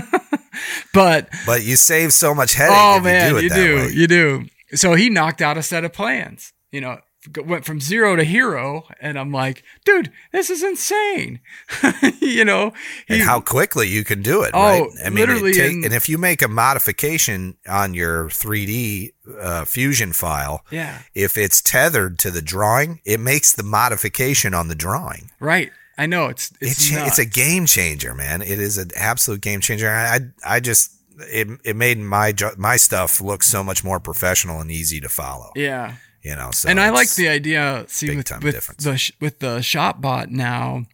(laughs) but but you save so much headache. Oh man, you do, you do, you do. So he knocked out a set of plans. You know, went from zero to hero, and I'm like, dude, this is insane. (laughs) you know, he, and how quickly you can do it. Oh, right? I mean, literally, take, in, and if you make a modification on your 3D uh, fusion file, yeah, if it's tethered to the drawing, it makes the modification on the drawing. Right. I know it's it's it's, it's, a game changer, man. It is an absolute game changer. I I just it it made my my stuff look so much more professional and easy to follow. Yeah, you know. So and I like the idea. See with, with the with the ShopBot now,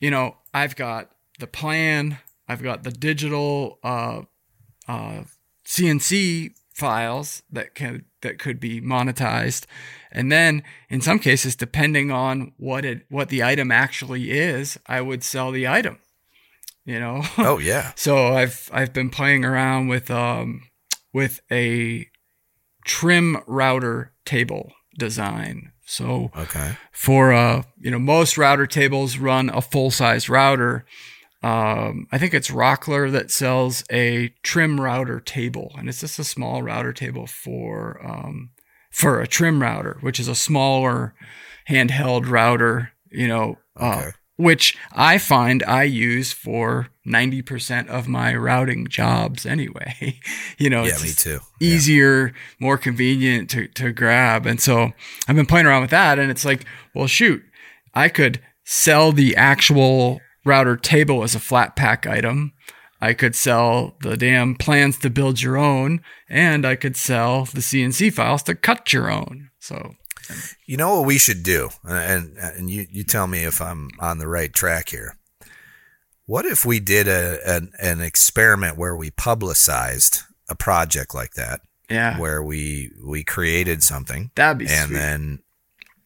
you know, I've got the plan. I've got the digital uh, uh, CNC files that can that could be monetized and then in some cases, depending on what it what the item actually is, I would sell the item. You know? (laughs) Oh yeah. so I've I've been playing around with um with a trim router table design. So Okay. for uh, you know, most router tables run a full size router. Um, I think it's Rockler that sells a trim router table, and it's just a small router table for um, for a trim router, which is a smaller handheld router. You know, uh, Okay. Which I find I use for ninety percent of my routing jobs anyway. (laughs) you know, Yeah, it's me too. easier, more convenient to, to grab. And so I've been playing around with that and it's like, well, shoot, I could sell the actual router table as a flat pack item. I could sell the damn plans to build your own and I could sell the CNC files to cut your own. So You know what we should do, uh, and uh, and you you tell me if I'm on the right track here. What if we did a an, an experiment where we publicized a project like that, yeah, where we we created something, that'd be and sweet. then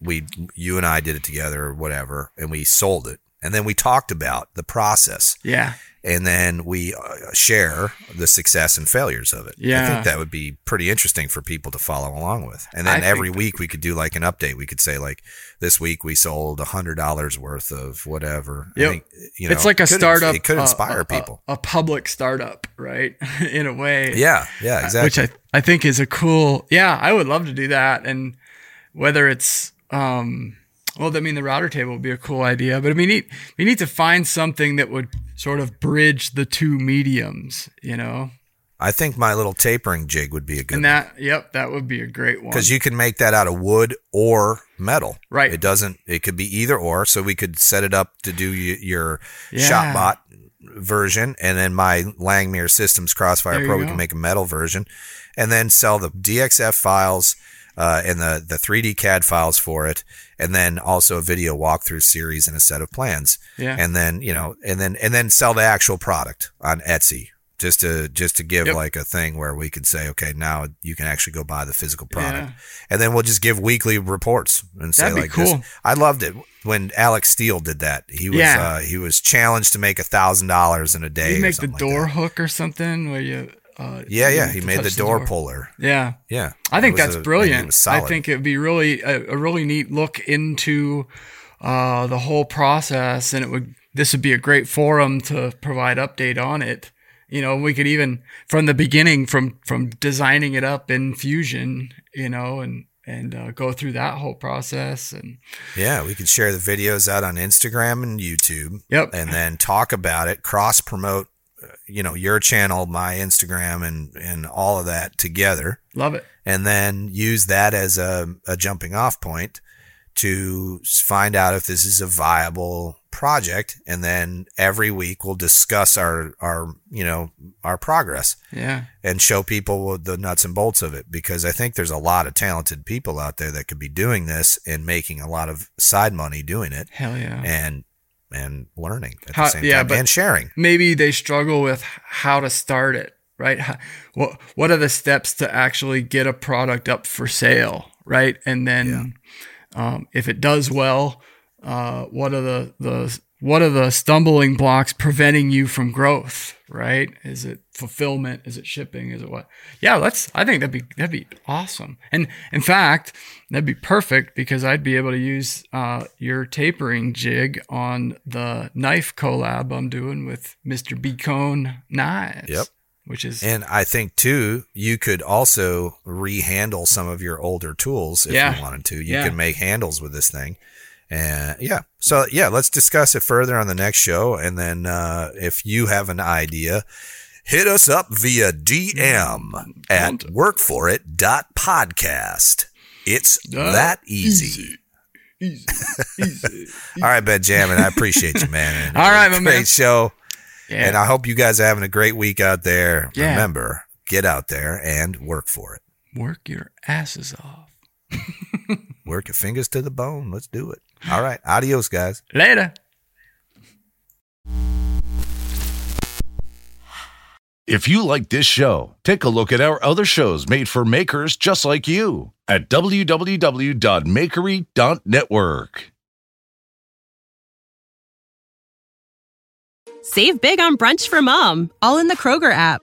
we you and I did it together or whatever, and we sold it, and then we talked about the process, yeah, and then we uh, share the success and failures of it. Yeah. I think that would be pretty interesting for people to follow along with. And then think every week we could do like an update. We could say like this week we sold a hundred dollars worth of whatever. I think, you know, it's like a it startup. It could uh, inspire a- a- people. A, public startup, right? (laughs) In a way. yeah, yeah, exactly. which I, I think is a cool yeah i would love to do that and whether it's um well i mean the router table would be a cool idea but we need we need to find something that would sort of bridge the two mediums you know I think my little tapering jig would be a good and that yep that would be a great one because you can make that out of wood or metal. Right. It doesn't. It could be either or. So we could set it up to do y- your Yeah. ShopBot version, and then my Langmuir Systems Crossfire Pro. We go. can make a metal version, and then sell the DXF files uh, and the the 3D CAD files for it, and then also a video walkthrough series and a set of plans. Yeah. And then you know, and then and then sell the actual product on Etsy. Just to just to give Yep. like a thing where we could say, okay, now you can actually go buy the physical product Yeah. and then we'll just give weekly reports and say like cool. this. I loved it when Alex Steele did that. He was Yeah. uh, he was challenged to make a thousand dollars in a day. you make the something like door hook or something where you uh Yeah, yeah. He made the touch door, puller. yeah Yeah, I think that's a- brilliant. I think it'd be really a, a really neat look into uh, the whole process, and it would this would be a great forum to provide update on it. You know, we could even from the beginning, from from designing it up in Fusion, you know, and and uh, go through that whole process. And yeah, we could share the videos out on Instagram and YouTube. Yep. and then talk about it, cross promote. You know your channel, my Instagram, and and all of that together. love it. and then use that as a, a jumping off point to find out if this is a viable project and then every week we'll discuss our our you know our progress Yeah, and show people the nuts and bolts of it because I think there's a lot of talented people out there that could be doing this and making a lot of side money doing it hell yeah. and and learning at How- the same yeah, time but- and sharing maybe they struggle with how to start it, right? How- What what are the steps to actually get a product up for sale, right? And then um, if it does well, uh, what are the the what are the stumbling blocks preventing you from growth, right? Is it fulfillment? Is it shipping? Is it what? Yeah, let's. I think that'd be that'd be awesome. And in fact, that'd be perfect because I'd be able to use uh, your tapering jig on the knife collab I'm doing with Mr. Beacone Knives. Yep. Which is And I think too, you could also rehandle some of your older tools if Yeah. you wanted to. You Yeah. can make handles with this thing. And yeah. So yeah, let's discuss it further on the next show. And then uh, if you have an idea, hit us up via DM at workforit.podcast. It's that easy. easy, easy. (laughs) All right, Benjamin, I appreciate you, man. (laughs) All right, my great man. show. Yeah. And I hope you guys are having a great week out there. Yeah. Remember, get out there and work for it. Work your asses off. (laughs) Work your fingers to the bone. Let's do it. All right. Adios, guys. Later. If you like this show, take a look at our other shows made for makers just like you at www.makery.network. Save big on brunch for mom, all in the Kroger app.